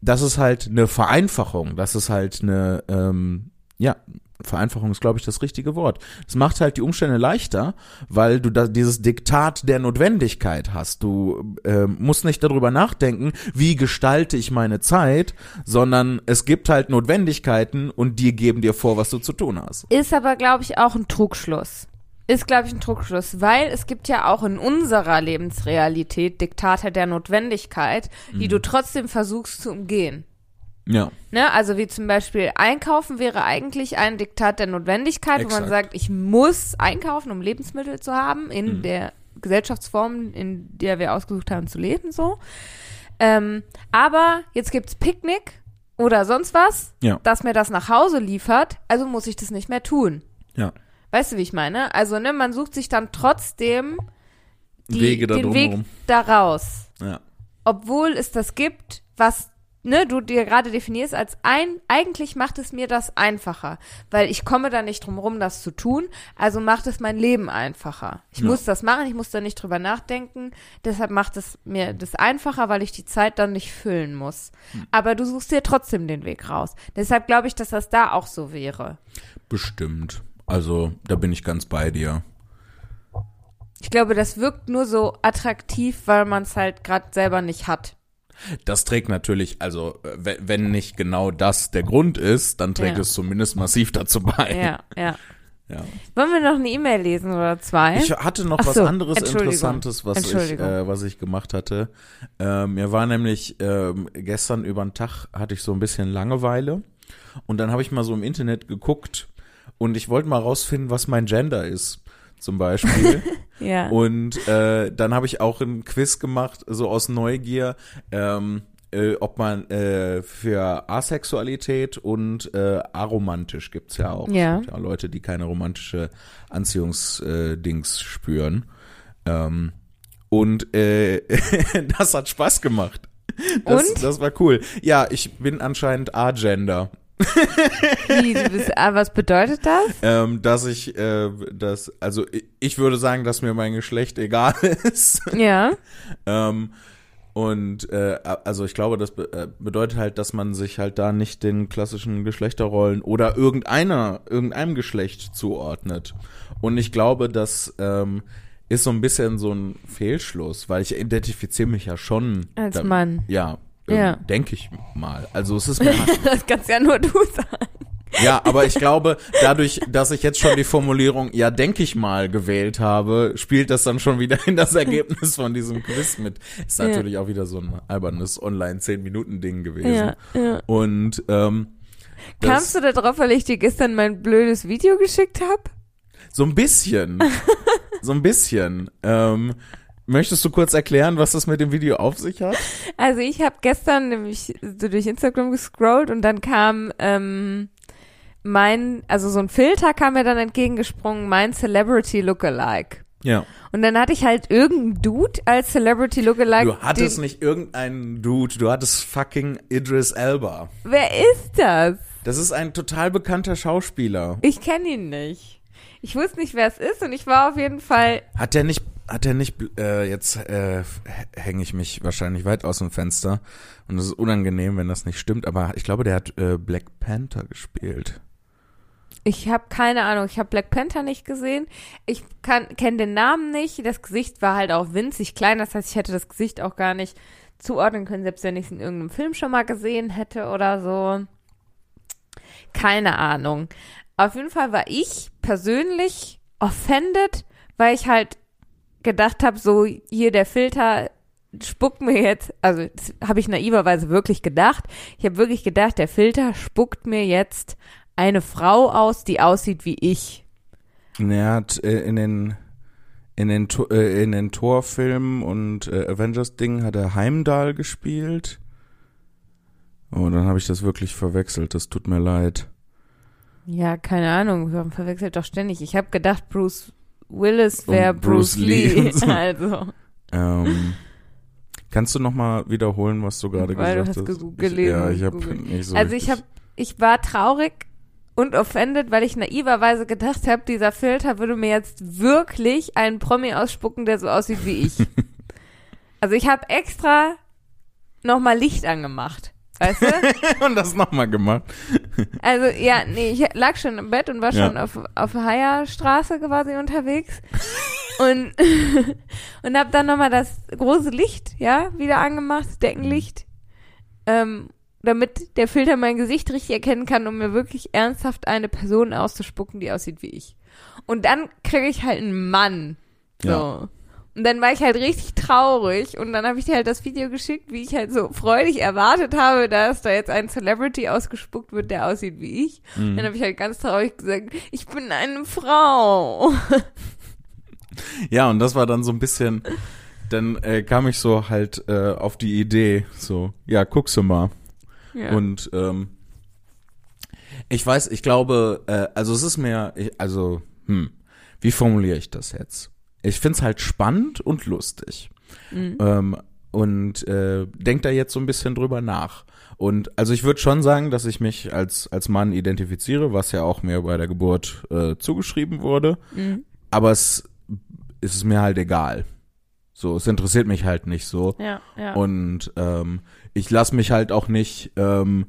das ist halt eine Vereinfachung. Das ist halt eine, ähm, ja, Vereinfachung ist, glaube ich, das richtige Wort. Es macht halt die Umstände leichter, weil du da dieses Diktat der Notwendigkeit hast. Du ähm, musst nicht darüber nachdenken, wie gestalte ich meine Zeit, sondern es gibt halt Notwendigkeiten und die geben dir vor, was du zu tun hast. Ist aber, glaube ich, auch ein Trugschluss. Ist, glaube ich, ein Trugschluss, weil es gibt ja auch in unserer Lebensrealität Diktate der Notwendigkeit, die Mhm. du trotzdem versuchst zu umgehen. Ja, Ne? Also wie zum Beispiel Einkaufen wäre eigentlich ein Diktat der Notwendigkeit, wo man Exakt. sagt, ich muss einkaufen, um Lebensmittel zu haben, in Mhm. der Gesellschaftsform, in der wir ausgesucht haben zu leben, so. Ähm, aber jetzt gibt's Picknick oder sonst was, Ja. das mir das nach Hause liefert, also muss ich das nicht mehr tun. ja. Weißt du, wie ich meine? Also, ne, man sucht sich dann trotzdem die, Wege da den Weg drumherum. da raus. Ja. Obwohl es das gibt, was ne, du dir gerade definierst als ein, eigentlich macht es mir das einfacher, weil ich komme da nicht drum rum, das zu tun, also macht es mein Leben einfacher. Ich Ja. muss das machen, ich muss da nicht drüber nachdenken, deshalb macht es mir das einfacher, weil ich die Zeit dann nicht füllen muss. Hm. Aber du suchst dir trotzdem den Weg raus. Deshalb glaube ich, dass das da auch so wäre. Bestimmt. Also, da bin ich ganz bei dir. Ich glaube, das wirkt nur so attraktiv, weil man es halt gerade selber nicht hat. Das trägt natürlich, also äh, we- wenn nicht genau das der Grund ist, dann trägt Ja. es zumindest massiv dazu bei. Ja, ja. Ja. Wollen wir noch eine E-Mail lesen oder zwei? Ich hatte noch Ach was so, anderes. Interessantes, was ich, äh, was ich gemacht hatte. Ähm, mir war nämlich ähm, gestern über den Tag hatte ich so ein bisschen Langeweile und dann habe ich mal so im Internet geguckt und ich wollte mal rausfinden, was mein Gender ist, zum Beispiel. ja. Und äh, dann habe ich auch ein Quiz gemacht, so aus Neugier, ähm, äh, ob man äh, für Asexualität und äh, aromantisch gibt's ja auch. Ja. Es gibt ja Leute, die keine romantische Anziehungsdings äh, spüren. Ähm, und äh, das hat Spaß gemacht. Das, Und? das war cool. Ja, ich bin anscheinend agender. Wie, du bist, ah, was bedeutet das? Ähm, dass ich äh, das, also ich, ich würde sagen, dass mir mein Geschlecht egal ist. Ja. Ähm, und äh, also ich glaube, das be äh, bedeutet halt, dass man sich halt da nicht den klassischen Geschlechterrollen oder irgendeiner, irgendeinem Geschlecht zuordnet. Und ich glaube, das ähm, ist so ein bisschen so ein Fehlschluss, weil ich identifiziere mich ja schon Als Mann. Ja, Ja. denke ich mal. Also es ist mir Das kannst ja nur du sagen. ja, aber ich glaube, dadurch, dass ich jetzt schon die Formulierung, ja, denke ich mal, gewählt habe, spielt das dann schon wieder in das Ergebnis von diesem Quiz mit. Ist Ja. natürlich auch wieder so ein albernes Online-10-Minuten-Ding gewesen. Ja, ja. Und ähm, Kamst du da drauf, weil ich dir gestern mein blödes Video geschickt habe? so ein bisschen. so ein bisschen. Ähm, möchtest du kurz erklären, was das mit dem Video auf sich hat? Also ich habe gestern nämlich so durch Instagram gescrollt und dann kam ähm, mein, also so ein Filter kam mir dann entgegengesprungen, mein Celebrity Lookalike. Ja. Und dann hatte ich halt irgendeinen Dude als Celebrity Lookalike. Du hattest nicht irgendeinen Dude, du hattest fucking Idris Elba. Wer ist das? Das ist ein total bekannter Schauspieler. Ich kenne ihn nicht. Ich wusste nicht, wer es ist und ich war auf jeden Fall. Hat der nicht, hat der nicht, äh, jetzt äh, hänge ich mich wahrscheinlich weit aus dem Fenster und es ist unangenehm, wenn das nicht stimmt, aber ich glaube, der hat äh, Black Panther gespielt. Ich habe keine Ahnung. Ich habe Black Panther nicht gesehen. Ich kenne den Namen nicht. Das Gesicht war halt auch winzig klein. Das heißt, ich hätte das Gesicht auch gar nicht zuordnen können, selbst wenn ich es in irgendeinem Film schon mal gesehen hätte oder so. Keine Ahnung. Auf jeden Fall war ich persönlich offended, weil ich halt gedacht habe, so hier der Filter spuckt mir jetzt, also habe ich naiverweise wirklich gedacht. Ich habe wirklich gedacht, der Filter spuckt mir jetzt eine Frau aus, die aussieht wie ich. Er hat äh, in den in den äh, in den Torfilmen und äh, Avengers Dingen hat er Heimdall gespielt. Oh, dann habe ich das wirklich verwechselt. Das tut mir leid. Ja, keine Ahnung, man verwechselt doch ständig. Ich habe gedacht, Bruce Willis wäre Bruce, Bruce Lee so. Also, Ähm, kannst du noch mal wiederholen, was du gerade Weil du gesagt hast hast? gegu- Ich, gelesen ja, ich habe nicht so also ich habe, ich war traurig und offended, weil ich naiverweise gedacht habe, dieser Filter würde mir jetzt wirklich einen Promi ausspucken, der so aussieht wie ich. also ich habe extra nochmal Licht angemacht. Weißt du? und das nochmal gemacht. Also ja, nee, ich lag schon im Bett und war Ja. schon auf auf Heierstraße quasi unterwegs und und habe dann nochmal das große Licht, ja, wieder angemacht, Deckenlicht, ähm, damit der Filter mein Gesicht richtig erkennen kann, um mir wirklich ernsthaft eine Person auszuspucken, die aussieht wie ich. Und dann kriege ich halt einen Mann. So. Ja. Und dann war ich halt richtig traurig und dann habe ich dir halt das Video geschickt, wie ich halt so freudig erwartet habe, dass da jetzt ein Celebrity ausgespuckt wird, der aussieht wie ich. Mhm. Dann habe ich halt ganz traurig gesagt, ich bin eine Frau. Ja, und das war dann so ein bisschen, dann äh, kam ich so halt äh, auf die Idee, so, ja, guckst du mal. Ja. Und ähm, ich weiß, ich glaube, äh, also es ist mir, ich, also, hm, wie formuliere ich das jetzt? Ich find's halt spannend und lustig. Mhm. Ähm, und äh, denk da jetzt so ein bisschen drüber nach. Und also ich würde schon sagen, dass ich mich als, als Mann identifiziere, was ja auch mir bei der Geburt äh, zugeschrieben wurde. Mhm. Aber es, es ist mir halt egal. So, es interessiert mich halt nicht so. Ja, ja. Und ähm, ich lasse mich halt auch nicht ähm,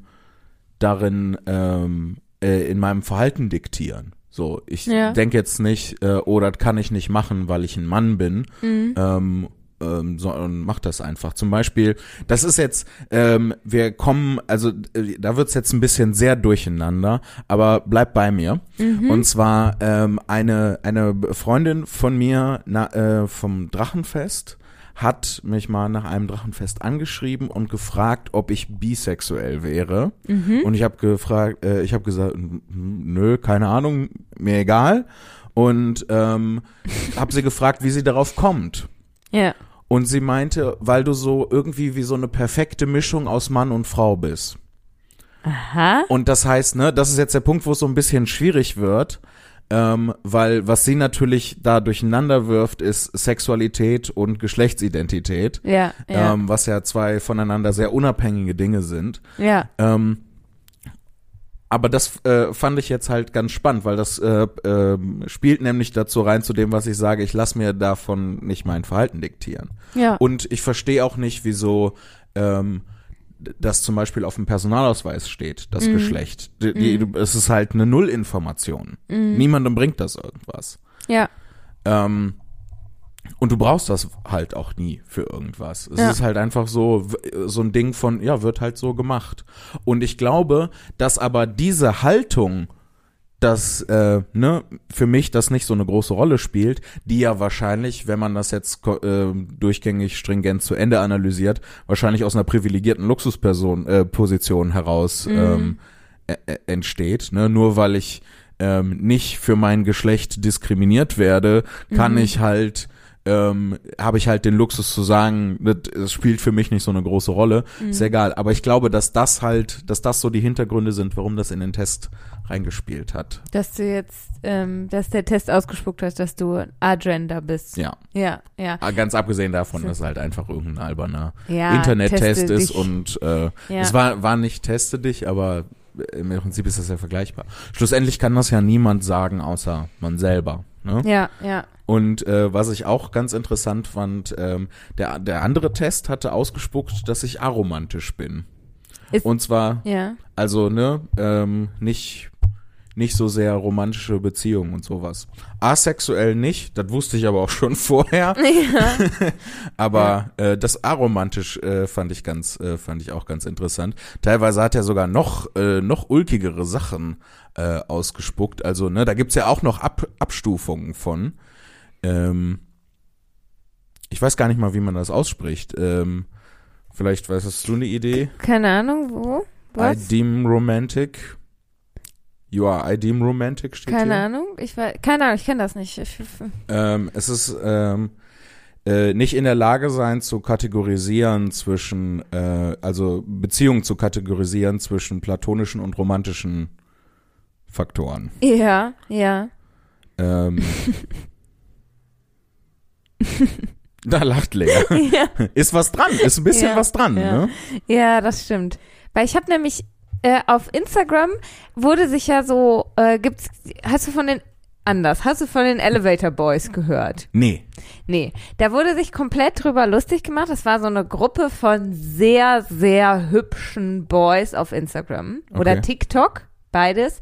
darin ähm, äh, in meinem Verhalten diktieren. So, ich Ja. denke jetzt nicht, äh, oh, das kann ich nicht machen, weil ich ein Mann bin, mhm. ähm, ähm, sondern mach das einfach. Zum Beispiel, das ist jetzt, ähm, wir kommen, also äh, da wird's jetzt ein bisschen sehr durcheinander, aber bleib bei mir. Mhm. Und zwar ähm, eine eine Freundin von mir na, äh, vom Drachenfest hat mich mal nach einem Drachenfest angeschrieben und gefragt, ob ich bisexuell wäre. Mhm. Und ich habe gefragt, äh, ich habe gesagt, nö, keine Ahnung, mir egal. Und ähm, habe sie gefragt, wie sie darauf kommt. ja. Und sie meinte, weil du so irgendwie wie so eine perfekte Mischung aus Mann und Frau bist. Aha. Und das heißt, ne, das ist jetzt der Punkt, wo es so ein bisschen schwierig wird, ähm, weil was sie natürlich da durcheinander wirft, ist Sexualität und Geschlechtsidentität, Ja, ja. Ähm, was ja zwei voneinander sehr unabhängige Dinge sind. ja. Ähm, aber das äh, fand ich jetzt halt ganz spannend, weil das äh, ähm, spielt nämlich dazu rein zu dem, was ich sage, ich lasse mir davon nicht mein Verhalten diktieren. Ja. Und ich verstehe auch nicht, wieso ähm, das zum Beispiel auf dem Personalausweis steht, das Mhm. Geschlecht. Die, die, du- Es ist halt eine Nullinformation. Mhm. Niemandem bringt das irgendwas. Ja. Ähm, und du brauchst das halt auch nie für irgendwas. Es Ja. ist halt einfach so, so ein Ding von, ja, wird halt so gemacht. Und ich glaube, dass aber diese Haltung, dass, äh, ne, für mich das nicht so eine große Rolle spielt, die ja wahrscheinlich, wenn man das jetzt äh, durchgängig stringent zu Ende analysiert, wahrscheinlich aus einer privilegierten Luxusperson, äh, Position heraus Mhm. ähm, ä- ä- entsteht, ne, nur weil ich ähm, nicht für mein Geschlecht diskriminiert werde, kann Mhm. ich halt ähm, habe ich halt den Luxus zu sagen, das, das spielt für mich nicht so eine große Rolle. Mhm. Ist egal. Aber ich glaube, dass das halt, dass das so die Hintergründe sind, warum das in den Test reingespielt hat. Dass du jetzt, ähm, dass der Test ausgespuckt hat, dass du Agender bist. Ja. Ja, ja. Ah, Ganz abgesehen davon, dass es halt einfach irgendein alberner ja Internettest ist dich. und äh, Ja. es war, war nicht teste dich, aber im Prinzip ist das ja vergleichbar. Schlussendlich kann das ja niemand sagen, außer man selber. Ne? Ja, ja. Und äh, was ich auch ganz interessant fand, ähm, der, der andere Test hatte ausgespuckt, dass ich aromantisch bin. Ist- Und zwar, Ja. also, ne, ähm, nicht, nicht so sehr romantische Beziehungen und sowas. Asexuell nicht, das wusste ich aber auch schon vorher. Ja. Aber äh, das aromantisch äh, fand ich ganz, äh, fand ich auch ganz interessant. Teilweise hat er sogar noch, äh, noch ulkigere Sachen äh, ausgespuckt. Also, ne, da gibt's ja auch noch Ab Abstufungen von. Ähm, ich weiß gar nicht mal, wie man das ausspricht. Ähm, vielleicht weißt du eine Idee? Keine Ahnung, wo? I Was? deem romantic. You are I deem romantic steht Keine hier. Ahnung. Ich weiß, keine Ahnung, ich kenne das nicht. Ich, Ähm, es ist ähm, äh, nicht in der Lage sein zu kategorisieren zwischen, äh, also Beziehungen zu kategorisieren zwischen platonischen und romantischen Faktoren. ja, ja. Ähm, da lacht Lea. ja. Ist was dran, ist ein bisschen Ja, was dran, ja. ne? Ja, das stimmt. Weil ich habe nämlich äh, auf Instagram wurde sich ja so, äh, gibt's, hast du von den, anders, hast du von den Elevator Boys gehört? Nee. Nee, da wurde sich komplett drüber lustig gemacht. Das war so eine Gruppe von sehr, sehr hübschen Boys auf Instagram oder Okay. TikTok, beides.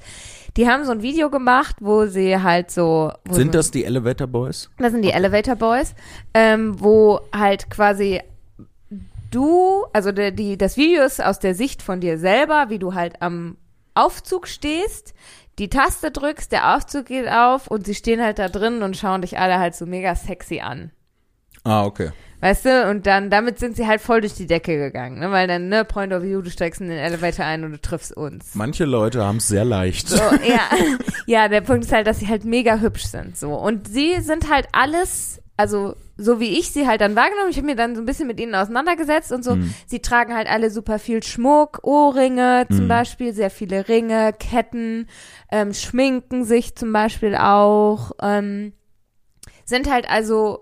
Die haben so ein Video gemacht, wo sie halt so. Sind so, das die Elevator Boys? Das sind die Elevator Boys, ähm, wo halt quasi du, also der, die, das Video ist aus der Sicht von dir selber, wie du halt am Aufzug stehst, die Taste drückst, der Aufzug geht auf und sie stehen halt da drin und schauen dich alle halt so mega sexy an. Ah, okay. Weißt du, und dann, damit sind sie halt voll durch die Decke gegangen, ne? Weil dann, ne, Point of View, du steigst in den Elevator ein und du triffst uns. Manche Leute haben es sehr leicht. So, ja. ja, der Punkt ist halt, dass sie halt mega hübsch sind, so. Und sie sind halt alles, also, so wie ich sie halt dann wahrgenommen, ich habe mir dann so ein bisschen mit ihnen auseinandergesetzt und so, Mhm. sie tragen halt alle super viel Schmuck, Ohrringe zum Mhm. Beispiel, sehr viele Ringe, Ketten, ähm, schminken sich zum Beispiel auch, ähm, sind halt also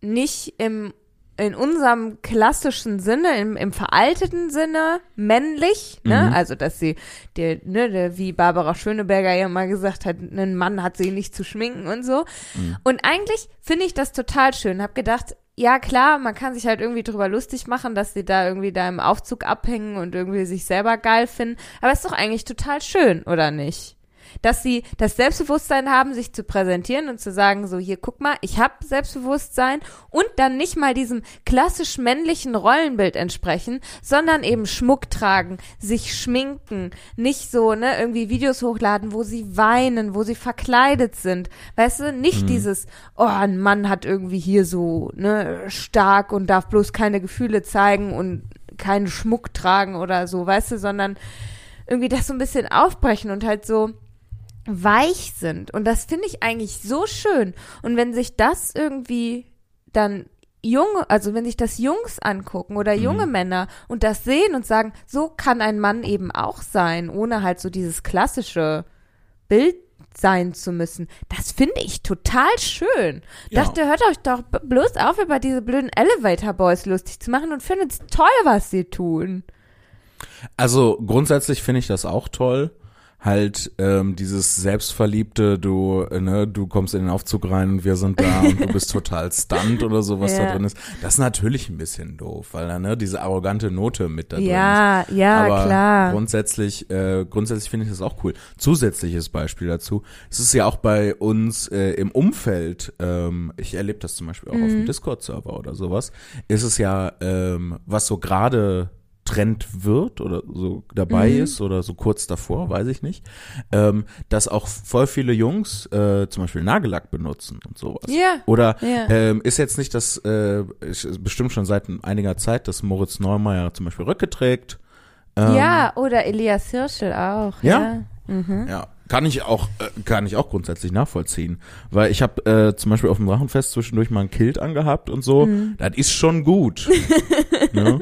nicht im in unserem klassischen Sinne, im, im veralteten Sinne männlich, ne? Mhm. Also dass sie, der, ne, der, wie Barbara Schöneberger ja mal gesagt hat, ein Mann hat sie nicht zu schminken und so. Mhm. Und eigentlich finde ich das total schön. Hab gedacht, ja klar, man kann sich halt irgendwie drüber lustig machen, dass sie da irgendwie da im Aufzug abhängen und irgendwie sich selber geil finden. Aber ist doch eigentlich total schön, oder nicht? Dass sie das Selbstbewusstsein haben, sich zu präsentieren und zu sagen, so hier, guck mal, ich habe Selbstbewusstsein und dann nicht mal diesem klassisch männlichen Rollenbild entsprechen, sondern eben Schmuck tragen, sich schminken, nicht so, ne, irgendwie Videos hochladen, wo sie weinen, wo sie verkleidet sind. Weißt du, nicht dieses, oh, ein Mann hat irgendwie hier so, ne, stark und darf bloß keine Gefühle zeigen und keinen Schmuck tragen oder so, weißt du, sondern irgendwie das so ein bisschen aufbrechen und halt so weich sind. Und das finde ich eigentlich so schön. Und wenn sich das irgendwie dann junge, also wenn sich das Jungs angucken oder junge Männer und das sehen und sagen, so kann ein Mann eben auch sein, ohne halt so dieses klassische Bild sein zu müssen. Das finde ich total schön. Ja. Dachte, hört euch doch bloß auf, über diese blöden Elevator Boys lustig zu machen und findet es toll, was sie tun. Also grundsätzlich finde ich das auch toll. Halt ähm, dieses selbstverliebte, du äh, ne, du kommst in den Aufzug rein und wir sind da und du bist total stunt oder so, was da Ja. drin ist. Das ist natürlich ein bisschen doof, weil da ne diese arrogante Note mit da drin ist. Ja, ja, Aber klar. grundsätzlich, äh, grundsätzlich finde ich das auch cool. Zusätzliches Beispiel dazu. Es ist ja auch bei uns äh, im Umfeld, ähm, ich erlebe das zum Beispiel auch Mhm. auf dem Discord-Server oder sowas, ist es ja, ähm, was so gerade Trend wird oder so dabei Mhm. ist oder so kurz davor, weiß ich nicht, ähm, dass auch voll viele Jungs äh, zum Beispiel Nagellack benutzen und sowas. Ja. Oder Ja. ähm, ist jetzt nicht das, äh, bestimmt schon seit einiger Zeit, dass Moritz Neumeier zum Beispiel Röcke trägt. Ähm, ja, oder Elias Hirschel auch. Ja? Ja. Mhm. Ja, Kann ich auch, äh, kann ich auch grundsätzlich nachvollziehen. Weil ich habe äh, zum Beispiel auf dem Drachenfest zwischendurch mal ein Kilt angehabt und so. Mhm. Das ist schon gut. ne?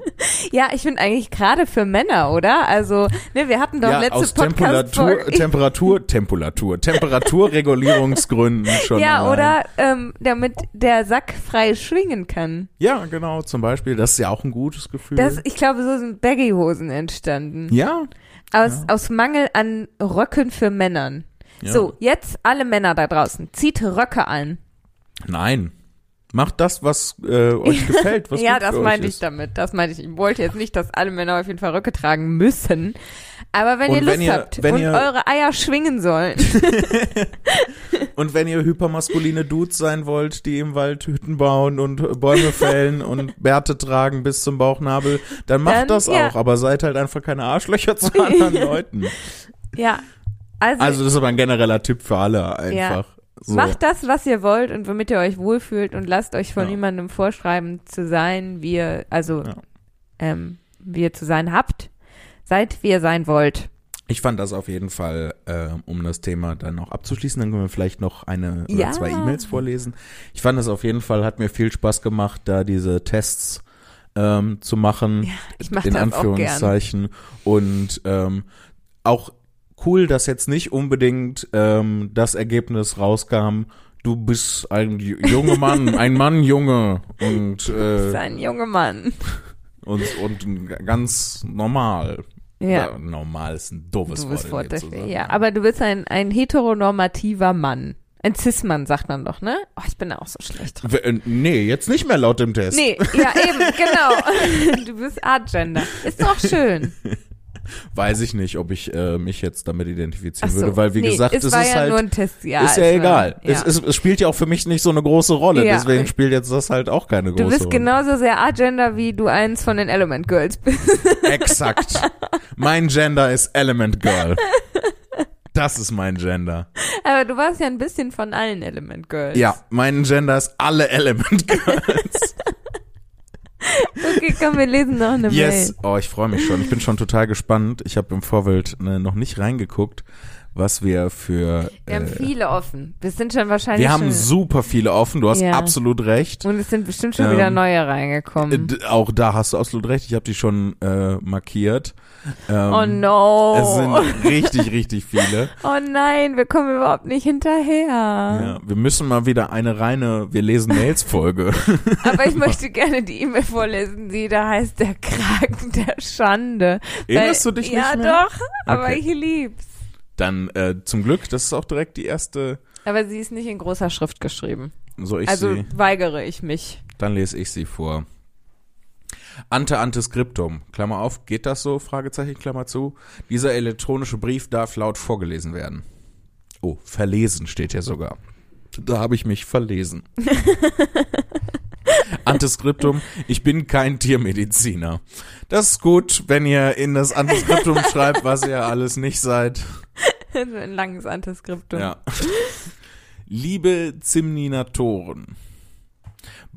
Ja, ich finde eigentlich gerade für Männer, oder? Also, ne, wir hatten doch Ja, letzte aus Podcast Temperatur, Temperatur, Temperatur, Temperaturregulierungsgründen schon. Ja, allein. oder ähm, damit der Sack frei schwingen kann. Ja, genau, zum Beispiel. Das ist ja auch ein gutes Gefühl. Das, ich glaube, so sind Baggy-Hosen entstanden. ja. Aus, aus Mangel an Röcken für Männern. ja. So, jetzt alle Männer da draußen. Zieht Röcke an. Nein. Macht das, was äh, euch gefällt. Was ja, das meinte ich damit. Das meinte ich. Ich wollte jetzt nicht, dass alle Männer auf jeden Fall Röcke tragen müssen. Aber wenn Und ihr Lust wenn ihr- habt wenn und ihr- eure Eier schwingen sollen. Und wenn ihr hypermaskuline Dudes sein wollt, die im Wald Hütten bauen und Bäume fällen und Bärte tragen bis zum Bauchnabel, dann macht Dann, das ja. auch. Aber seid halt einfach keine Arschlöcher zu anderen Leuten. ja. Also, Also das ist aber ein genereller Tipp für alle einfach. So. macht das, was ihr wollt und womit ihr euch wohlfühlt und lasst euch von Ja. niemandem vorschreiben zu sein, wie ihr, also, Ja. ähm, wie ihr zu sein habt. Seid, wie ihr sein wollt. Ich fand das auf jeden Fall, äh, um das Thema dann noch abzuschließen, dann können wir vielleicht noch eine oder Ja. zwei E-Mails vorlesen. Ich fand das auf jeden Fall, hat mir viel Spaß gemacht, da diese Tests ähm, zu machen. Ja, ich mach in auch. Anführungszeichen. Und ähm, auch cool, dass jetzt nicht unbedingt ähm, das Ergebnis rauskam, du bist ein junger Mann, ein Mann, Junge und, äh, ist ein junger Mann. und, und ganz normal. Ja. Oder normal ist ein doofes Du bist Wort. Ja, aber du bist ein, ein heteronormativer Mann. Ein Cis-Mann sagt man doch, ne? Oh, ich bin da auch so schlecht drin. W- äh, Nee, jetzt nicht mehr laut dem Test. Nee, ja, eben, genau. Du bist Artgender. Ist doch schön. Weiß ich nicht, ob ich äh, mich jetzt damit identifizieren so. würde, weil wie nee, gesagt, es es war ist ja halt nur ein Test. Ja, ist ja es war- egal. Ja. Es, es, spielt ja auch für mich nicht so eine große Rolle, Ja. deswegen spielt jetzt das halt auch keine große du bist Rolle. genauso sehr Artgender, wie du eins von den Element Girls bist. Exakt. mein Gender ist Element Girl. Das ist mein Gender. Aber du warst ja ein bisschen von allen Element Girls. Ja, mein Gender ist alle Element Girls. Okay, komm, wir lesen noch eine yes. Oh, ich freue mich schon. Ich bin schon total gespannt. Ich habe im Vorfeld ne, noch nicht reingeguckt, was wir für. Wir haben äh, viele offen. Wir sind schon wahrscheinlich wir haben super viele offen. Du hast Ja. absolut recht. und es sind bestimmt schon Ähm, wieder neue Äh, reingekommen. d- Auch da hast du absolut recht. Ich habe die schon äh, markiert. Ähm, oh no. Es sind richtig, richtig viele. oh nein, wir kommen überhaupt nicht hinterher. Ja, wir müssen mal wieder eine reine Wir lesen Mails Folge. Aber ich möchte gerne die E-Mail vorlesen, die da heißt der Kragen der Schande. Erinnerst du dich ja, nicht mehr? doch, aber Okay. ich lieb's. Dann äh, zum Glück, das ist auch direkt die erste. Aber sie ist nicht in großer Schrift geschrieben. So ich also sie. weigere ich mich. Dann lese ich sie vor. Ante ante Skriptum, Klammer auf, geht das so? Fragezeichen, Klammer zu. Dieser elektronische Brief darf laut vorgelesen werden. Oh, verlesen steht hier sogar. Da habe ich mich verlesen. Antiskriptum, ich bin kein Tiermediziner. Das ist gut, wenn ihr in das Antiskriptum schreibt, was ihr alles nicht seid. so ein langes Antiskriptum. Ja. Liebe Zimninatoren.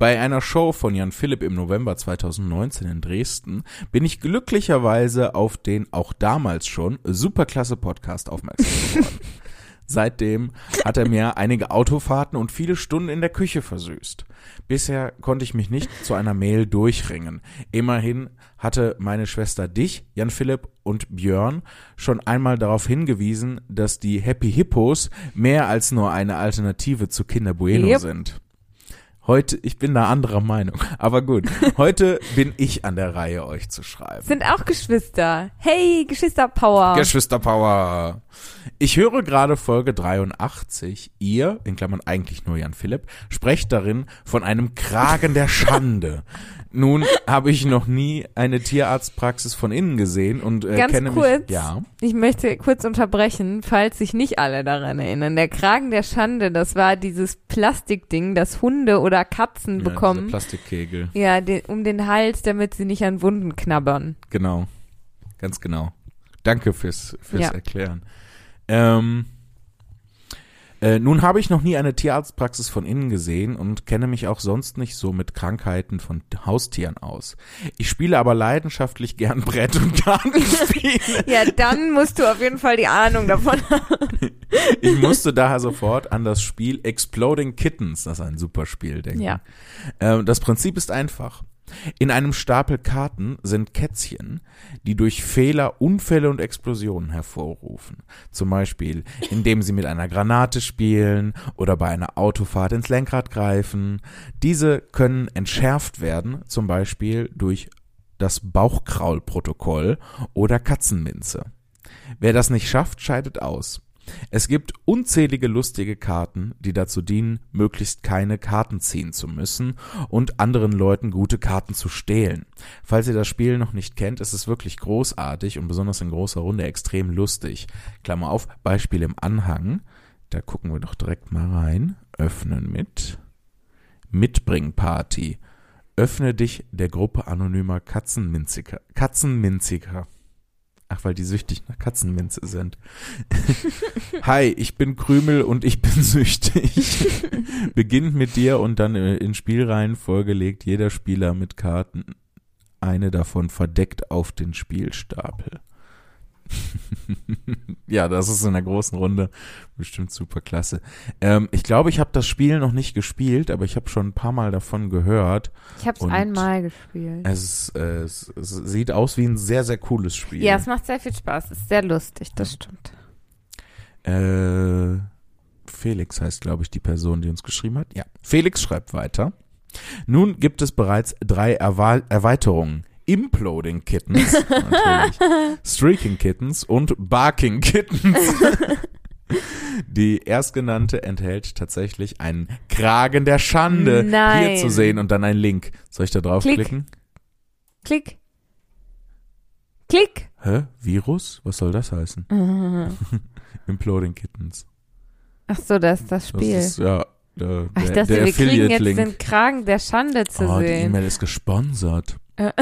Bei einer Show von Jan Philipp im November 2019 in Dresden bin ich glücklicherweise auf den auch damals schon superklasse Podcast aufmerksam geworden. Seitdem hat er mir einige Autofahrten und viele Stunden in der Küche versüßt. Bisher konnte ich mich nicht zu einer Mail durchringen. Immerhin hatte meine Schwester dich, Jan Philipp und Björn schon einmal darauf hingewiesen, dass die Happy Hippos mehr als nur eine Alternative zu Kinder Bueno Yep. sind. Heute, ich bin da anderer Meinung. Aber gut, heute bin ich an der Reihe, euch zu schreiben. Sind auch Geschwister. Hey, Geschwisterpower. Geschwisterpower. Ich höre gerade Folge 83. Ihr, in Klammern eigentlich nur Jan Philipp, sprecht darin von einem Kragen der Schande. Nun habe ich noch nie eine Tierarztpraxis von innen gesehen und äh, Ganz kenne kurz. mich. Ja. Ich möchte kurz unterbrechen, falls sich nicht alle daran erinnern. Der Kragen der Schande, das war dieses Plastikding, das Hunde oder Katzen ja bekommen. Plastikkegel. Ja, den, um den Hals, damit sie nicht an Wunden knabbern. Genau. Ganz genau. Danke fürs, fürs Ja. Erklären. Ähm, Äh, nun habe ich noch nie eine Tierarztpraxis von innen gesehen und kenne mich auch sonst nicht so mit Krankheiten von Haustieren aus. Ich spiele aber leidenschaftlich gern Brett- und Kartenspiele. Ja, dann musst du auf jeden Fall die Ahnung davon haben. Ich musste daher sofort an das Spiel Exploding Kittens, das ist ein super Spiel, denken. Ja. Äh, das Prinzip ist einfach. In einem Stapel Karten sind Kätzchen, die durch Fehler Unfälle und Explosionen hervorrufen. Zum Beispiel, indem sie mit einer Granate spielen oder bei einer Autofahrt ins Lenkrad greifen. Diese können entschärft werden, zum Beispiel durch das Bauchkraulprotokoll oder Katzenminze. Wer das nicht schafft, scheidet aus. Es gibt unzählige lustige Karten, die dazu dienen, möglichst keine Karten ziehen zu müssen und anderen Leuten gute Karten zu stehlen. Falls ihr das Spiel noch nicht kennt, ist es wirklich großartig und besonders in großer Runde extrem lustig. Klammer auf, Beispiel im Anhang. Da gucken wir doch direkt mal rein. Öffnen mit. Mitbringparty. Öffne dich der Gruppe anonymer Katzenminziger. Katzenminziger. Ach, weil die süchtig nach Katzenminze sind. Hi, ich bin Krümel und ich bin süchtig. Beginnt mit dir und dann äh, in Spielreihenfolge legt jeder Spieler mit Karten eine davon verdeckt auf den Spielstapel. ja, das ist in der großen Runde bestimmt super klasse. Ähm, ich glaube, ich habe das Spiel noch nicht gespielt, aber ich habe schon ein paar Mal davon gehört. Ich habe es einmal gespielt. Es, äh, es, es sieht aus wie ein sehr, sehr cooles Spiel. Ja, es macht sehr viel Spaß. Es ist sehr lustig, das stimmt. Äh, Felix heißt, glaube ich, die Person, die uns geschrieben hat. Ja. Felix schreibt weiter. Nun gibt es bereits drei Erwa Erweiterungen. Imploding Kittens, natürlich, Streaking Kittens und Barking Kittens. Die erstgenannte enthält tatsächlich einen Kragen der Schande Nein. hier zu sehen und dann einen Link. Soll ich da draufklicken? Klick. Klick. Hä? Virus? Was soll das heißen? Imploding Kittens. Ach so, das ist das Das Spiel. ist ja der, Ach, ich dachte, wir kriegen jetzt den Kragen der Schande zu Oh, die sehen. E-Mail ist gesponsert. Äh.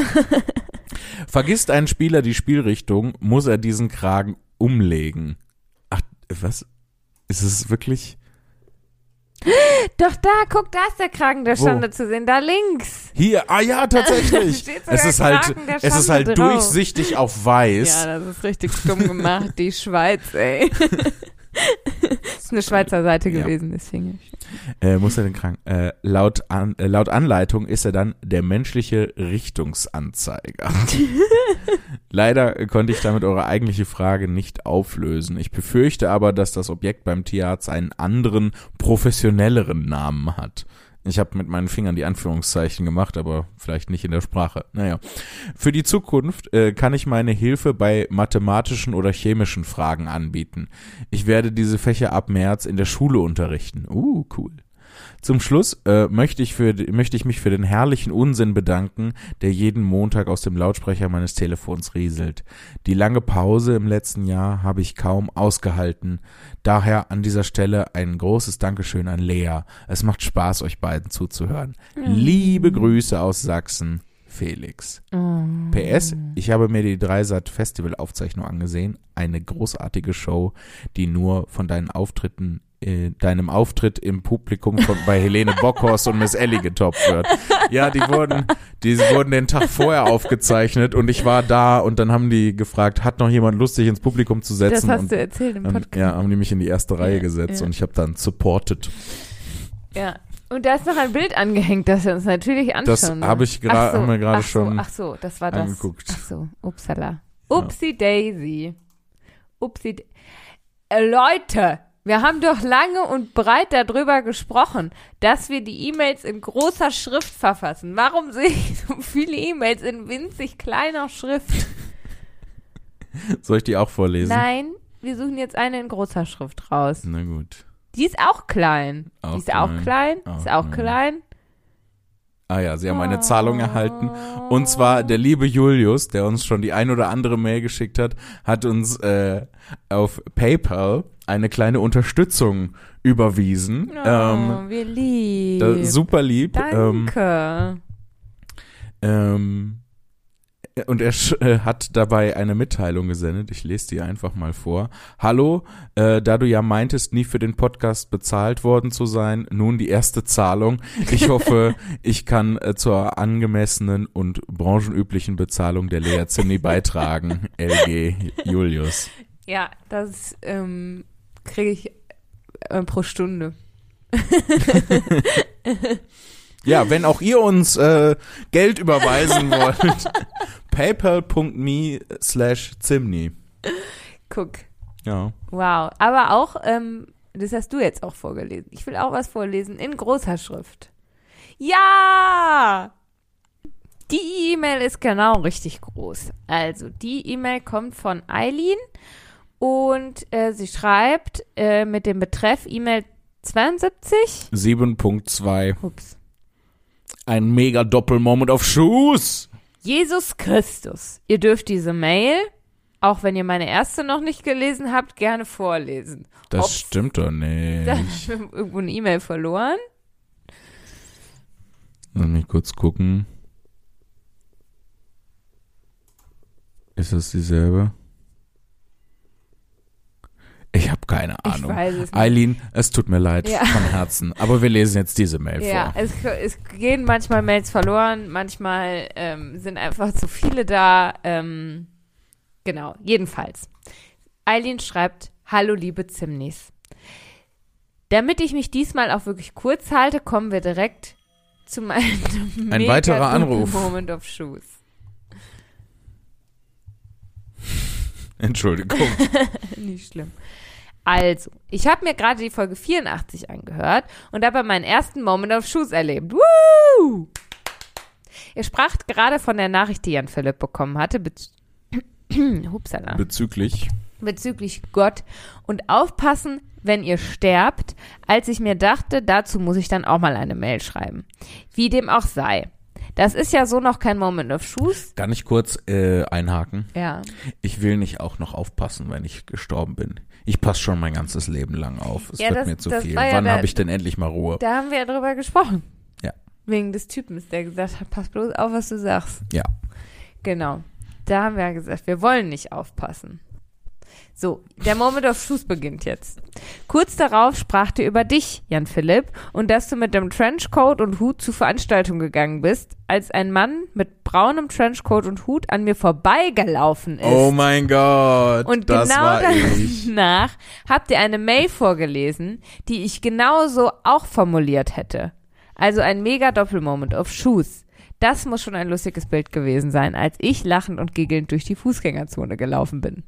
Vergisst ein Spieler die Spielrichtung, muss er diesen Kragen umlegen. Ach, was? Ist es wirklich? Doch da, guck, da ist der Kragen der Wo? Schande zu sehen, da links. Hier, ah ja, tatsächlich. Sogar es ist halt, es ist halt drauf. durchsichtig auf weiß. Ja, das ist richtig dumm gemacht, die Schweiz, ey. das ist eine Schweizer Seite Ja. gewesen, deswegen. Äh, muss er den Kragen, äh, laut, an, äh, laut Anleitung ist er dann der menschliche Richtungsanzeiger. Leider konnte ich damit eure eigentliche Frage nicht auflösen. Ich befürchte aber, dass das Objekt beim Tierarzt einen anderen, professionelleren Namen hat. Ich habe mit meinen Fingern die Anführungszeichen gemacht, aber vielleicht nicht in der Sprache. Naja. Für die Zukunft äh, kann ich meine Hilfe bei mathematischen oder chemischen Fragen anbieten. Ich werde diese Fächer ab März in der Schule unterrichten. Uh, cool. Zum Schluss äh, möchte, ich für, möchte ich mich für den herrlichen Unsinn bedanken, der jeden Montag aus dem Lautsprecher meines Telefons rieselt. Die lange Pause im letzten Jahr habe ich kaum ausgehalten. Daher an dieser Stelle ein großes Dankeschön an Lea. Es macht Spaß, euch beiden zuzuhören. Liebe Grüße aus Sachsen, Felix. Oh. PS, ich habe mir die Dreisat Festival Aufzeichnung angesehen. Eine großartige Show, die nur von deinen Auftritten, deinem Auftritt im Publikum von, bei Helene Bockhorst und Miss Ellie getoppt wird. Ja, die wurden, die wurden den Tag vorher aufgezeichnet und ich war da und dann haben die gefragt, hat noch jemand Lust, sich ins Publikum zu Das setzen? hast und du erzählt im Podcast. ja, haben die mich in die erste Reihe Ja, gesetzt ja. und ich habe dann supported. Ja. Und da ist noch ein Bild angehängt, das wir uns natürlich anschauen. Das habe ich Ach so, haben wir gerade ach so, schon Ach so, das war das. angeguckt. Ach so, upsala. Upsi Daisy. Upsi. Da- Äh, Leute, wir haben doch lange und breit darüber gesprochen, dass wir die E-Mails in großer Schrift verfassen. Warum sehe ich so viele E-Mails in winzig kleiner Schrift? Soll ich die auch vorlesen? Nein, wir suchen jetzt eine in großer Schrift raus. Na gut. Die ist auch klein. Auch die ist auch klein. Auch ist auch klein. klein. Ah ja, sie haben eine Zahlung erhalten. Und zwar der liebe Julius, der uns schon die ein oder andere Mail geschickt hat, hat uns äh, auf PayPal eine kleine Unterstützung überwiesen. Oh, Ähm, wie lieb. da, super lieb. Ähm, Danke. ähm, Und er äh, hat dabei eine Mitteilung gesendet. Ich lese die einfach mal vor. Hallo, äh, da du ja meintest, nie für den Podcast bezahlt worden zu sein, nun die erste Zahlung. Ich hoffe, ich kann äh, zur angemessenen und branchenüblichen Bezahlung der Lea Zimni beitragen. LG Julius. Ja, das ähm, kriege ich äh, pro Stunde. Ja, wenn auch ihr uns äh, Geld überweisen wollt, paypal.me slash Zimni. Guck. Ja. Wow. Aber auch, ähm, das hast du jetzt auch vorgelesen. Ich will auch was vorlesen in großer Schrift. Ja! Die E-Mail ist genau richtig groß. Also, die E-Mail kommt von Eileen und äh, sie schreibt äh, mit dem Betreff E-Mail 72. 7.2. Ups. Ein mega Doppelmoment auf Schuss. Jesus Christus. Ihr dürft diese Mail, auch wenn ihr meine erste noch nicht gelesen habt, gerne vorlesen. Das Ups. stimmt doch Da nicht. haben wir irgendwo eine E-Mail verloren. Lass mich kurz gucken. Ist das dieselbe? Ich habe keine Ahnung. es. Eileen, es tut mir leid Ja. von Herzen, aber wir lesen jetzt diese Mail Ja, vor. es, es gehen manchmal Mails verloren, manchmal ähm, sind einfach zu viele da. Ähm, genau, jedenfalls. Eileen schreibt, Hallo liebe Zimnis. Damit ich mich diesmal auch wirklich kurz halte, kommen wir direkt zu meinem Ein weiterer Anruf. Moment of Shoes. Entschuldigung. Nicht schlimm. Also, ich habe mir gerade die Folge 84 angehört und dabei meinen ersten Moment of Shoes erlebt. Woo! Ihr spracht gerade von der Nachricht, die Jan Philipp bekommen hatte, bez Hupsala. Bezüglich. bezüglich Gott und aufpassen, wenn ihr sterbt, als ich mir dachte, dazu muss ich dann auch mal eine Mail schreiben. Wie dem auch sei. Das ist ja so noch kein Moment of Shoes. Kann ich kurz äh, einhaken? Ja. Ich will nicht auch noch aufpassen, wenn ich gestorben bin. Ich passe schon mein ganzes Leben lang auf. Es Ja, wird das- mir zu viel. ja Wann habe ich denn endlich mal Ruhe? Da haben wir ja drüber gesprochen. Ja. Wegen des Typens, der gesagt hat, pass bloß auf, was du sagst. Ja. Genau. Da haben wir ja gesagt, wir wollen nicht aufpassen. So, der Moment of Shoes beginnt jetzt. Kurz darauf sprach dir über dich, Jan Philipp, und dass du mit dem Trenchcoat und Hut zur Veranstaltung gegangen bist, als ein Mann mit braunem Trenchcoat und Hut an mir vorbeigelaufen ist. Oh mein Gott. Und genau danach habt ihr eine Mail vorgelesen, die ich genauso auch formuliert hätte. Also ein mega Doppelmoment of Shoes. Das muss schon ein lustiges Bild gewesen sein, als ich lachend und giggelnd durch die Fußgängerzone gelaufen bin.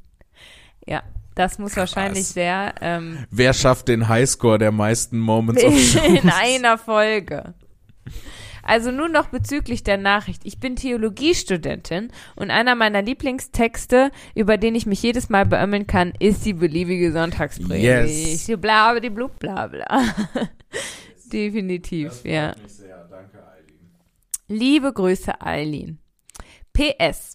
Ja, das muss wahrscheinlich sehr ähm, Wer schafft den Highscore der meisten Moments of Shoes? in einer Folge. Also nun noch bezüglich der Nachricht. Ich bin Theologiestudentin und einer meiner Lieblingstexte, über den ich mich jedes Mal beömmeln kann, ist die beliebige Sonntagspredigt. Yes. Die Bla, die blub, bla, bla. Definitiv, ja. Liebe Grüße, Eileen. PS.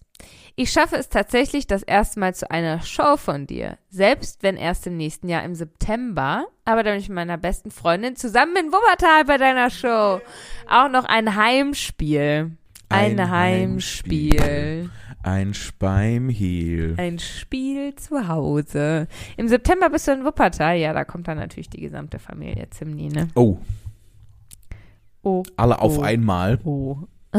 Ich schaffe es tatsächlich das erste Mal zu einer Show von dir. Selbst wenn erst im nächsten Jahr im September, aber dann mit meiner besten Freundin zusammen in Wuppertal bei deiner Show. Auch noch ein Heimspiel. Ein, Ein Heimspiel. Heimspiel. Ein Speimhehl. Ein Spiel zu Hause. Im September bist du in Wuppertal. Ja, da kommt dann natürlich die gesamte Familie Zimni, ne? Oh, Oh, alle auf Oh. einmal. oh.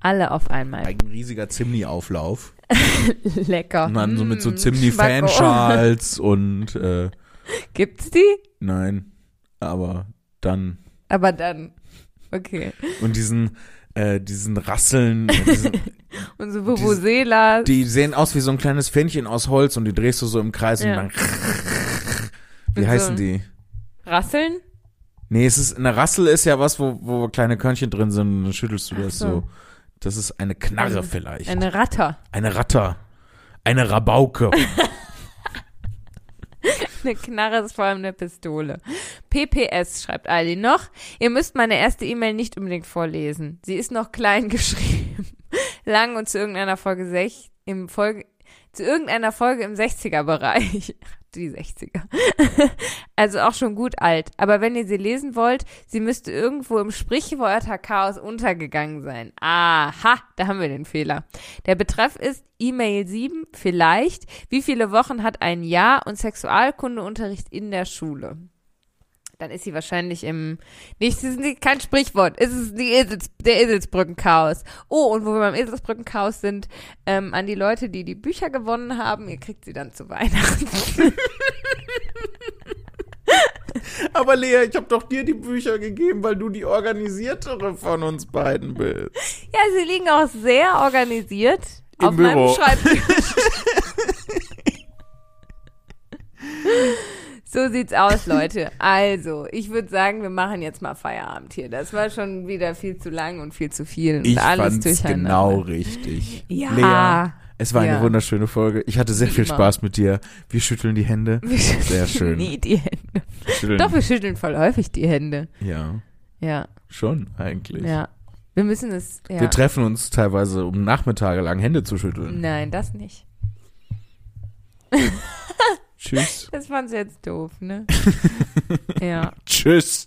Alle auf einmal. Ein riesiger Zimni-Auflauf. Lecker. Und dann so mit so Mm, Zimni-Fanschals und äh, Gibt's die? nein, aber dann Aber dann. Okay. und diesen äh, diesen Rasseln, und diesen, Und so Vuvuzela. die sehen aus wie so ein kleines Fähnchen aus Holz und die drehst du so im Kreis Ja. und dann wie Mit heißen so- die? Rasseln? Nee, es ist eine Rassel ist ja was, wo, wo kleine Körnchen drin sind und dann schüttelst du das so. so. Das ist eine Knarre vielleicht. Eine Ratter. Eine Ratter. Eine Rabauke. Eine Knarre ist vor allem eine Pistole. PPS schreibt Ali noch. Ihr müsst meine erste E-Mail nicht unbedingt vorlesen. Sie ist noch klein geschrieben. Lang und zu irgendeiner Folge 6, im Folge, zu irgendeiner Folge im 60er-Bereich. Die 60er. also auch schon gut alt. Aber wenn ihr sie lesen wollt, sie müsste irgendwo im Sprichwörterchaos untergegangen sein. Aha, da haben wir den Fehler. Der Betreff ist E-Mail 7, vielleicht. Wie viele Wochen hat ein Jahr und Sexualkundeunterricht in der Schule? Dann ist sie wahrscheinlich im. Nicht, ist kein Sprichwort. Es ist die Esels, der Eselsbrückenchaos. Oh, und wo wir beim Eselsbrückenchaos sind, ähm, an die Leute, die die Bücher gewonnen haben, ihr kriegt sie dann zu Weihnachten. Aber Lea, ich habe doch dir die Bücher gegeben, weil du die organisiertere von uns beiden bist. Ja, sie liegen auch sehr organisiert Im auf Büro. meinem Schreibtisch. So sieht's aus, Leute. Also, ich würde sagen, wir machen jetzt mal Feierabend hier. Das war schon wieder viel zu lang und viel zu viel und Ich alles fand's durcheinander. genau richtig. Ja. Lea, es war eine Ja. wunderschöne Folge. Ich hatte sehr Wie viel immer. Spaß mit dir. Wir schütteln die Hände. Wir schütteln Sehr schön. Nie die Hände. Schütteln. Doch, wir schütteln voll häufig die Hände. Ja, Ja, schon eigentlich. ja. Wir müssen es. Ja. Wir treffen uns teilweise, um Nachmittage lang Hände zu schütteln. Nein, das nicht. Tschüss. Das fand sie jetzt doof, ne? ja. Tschüss.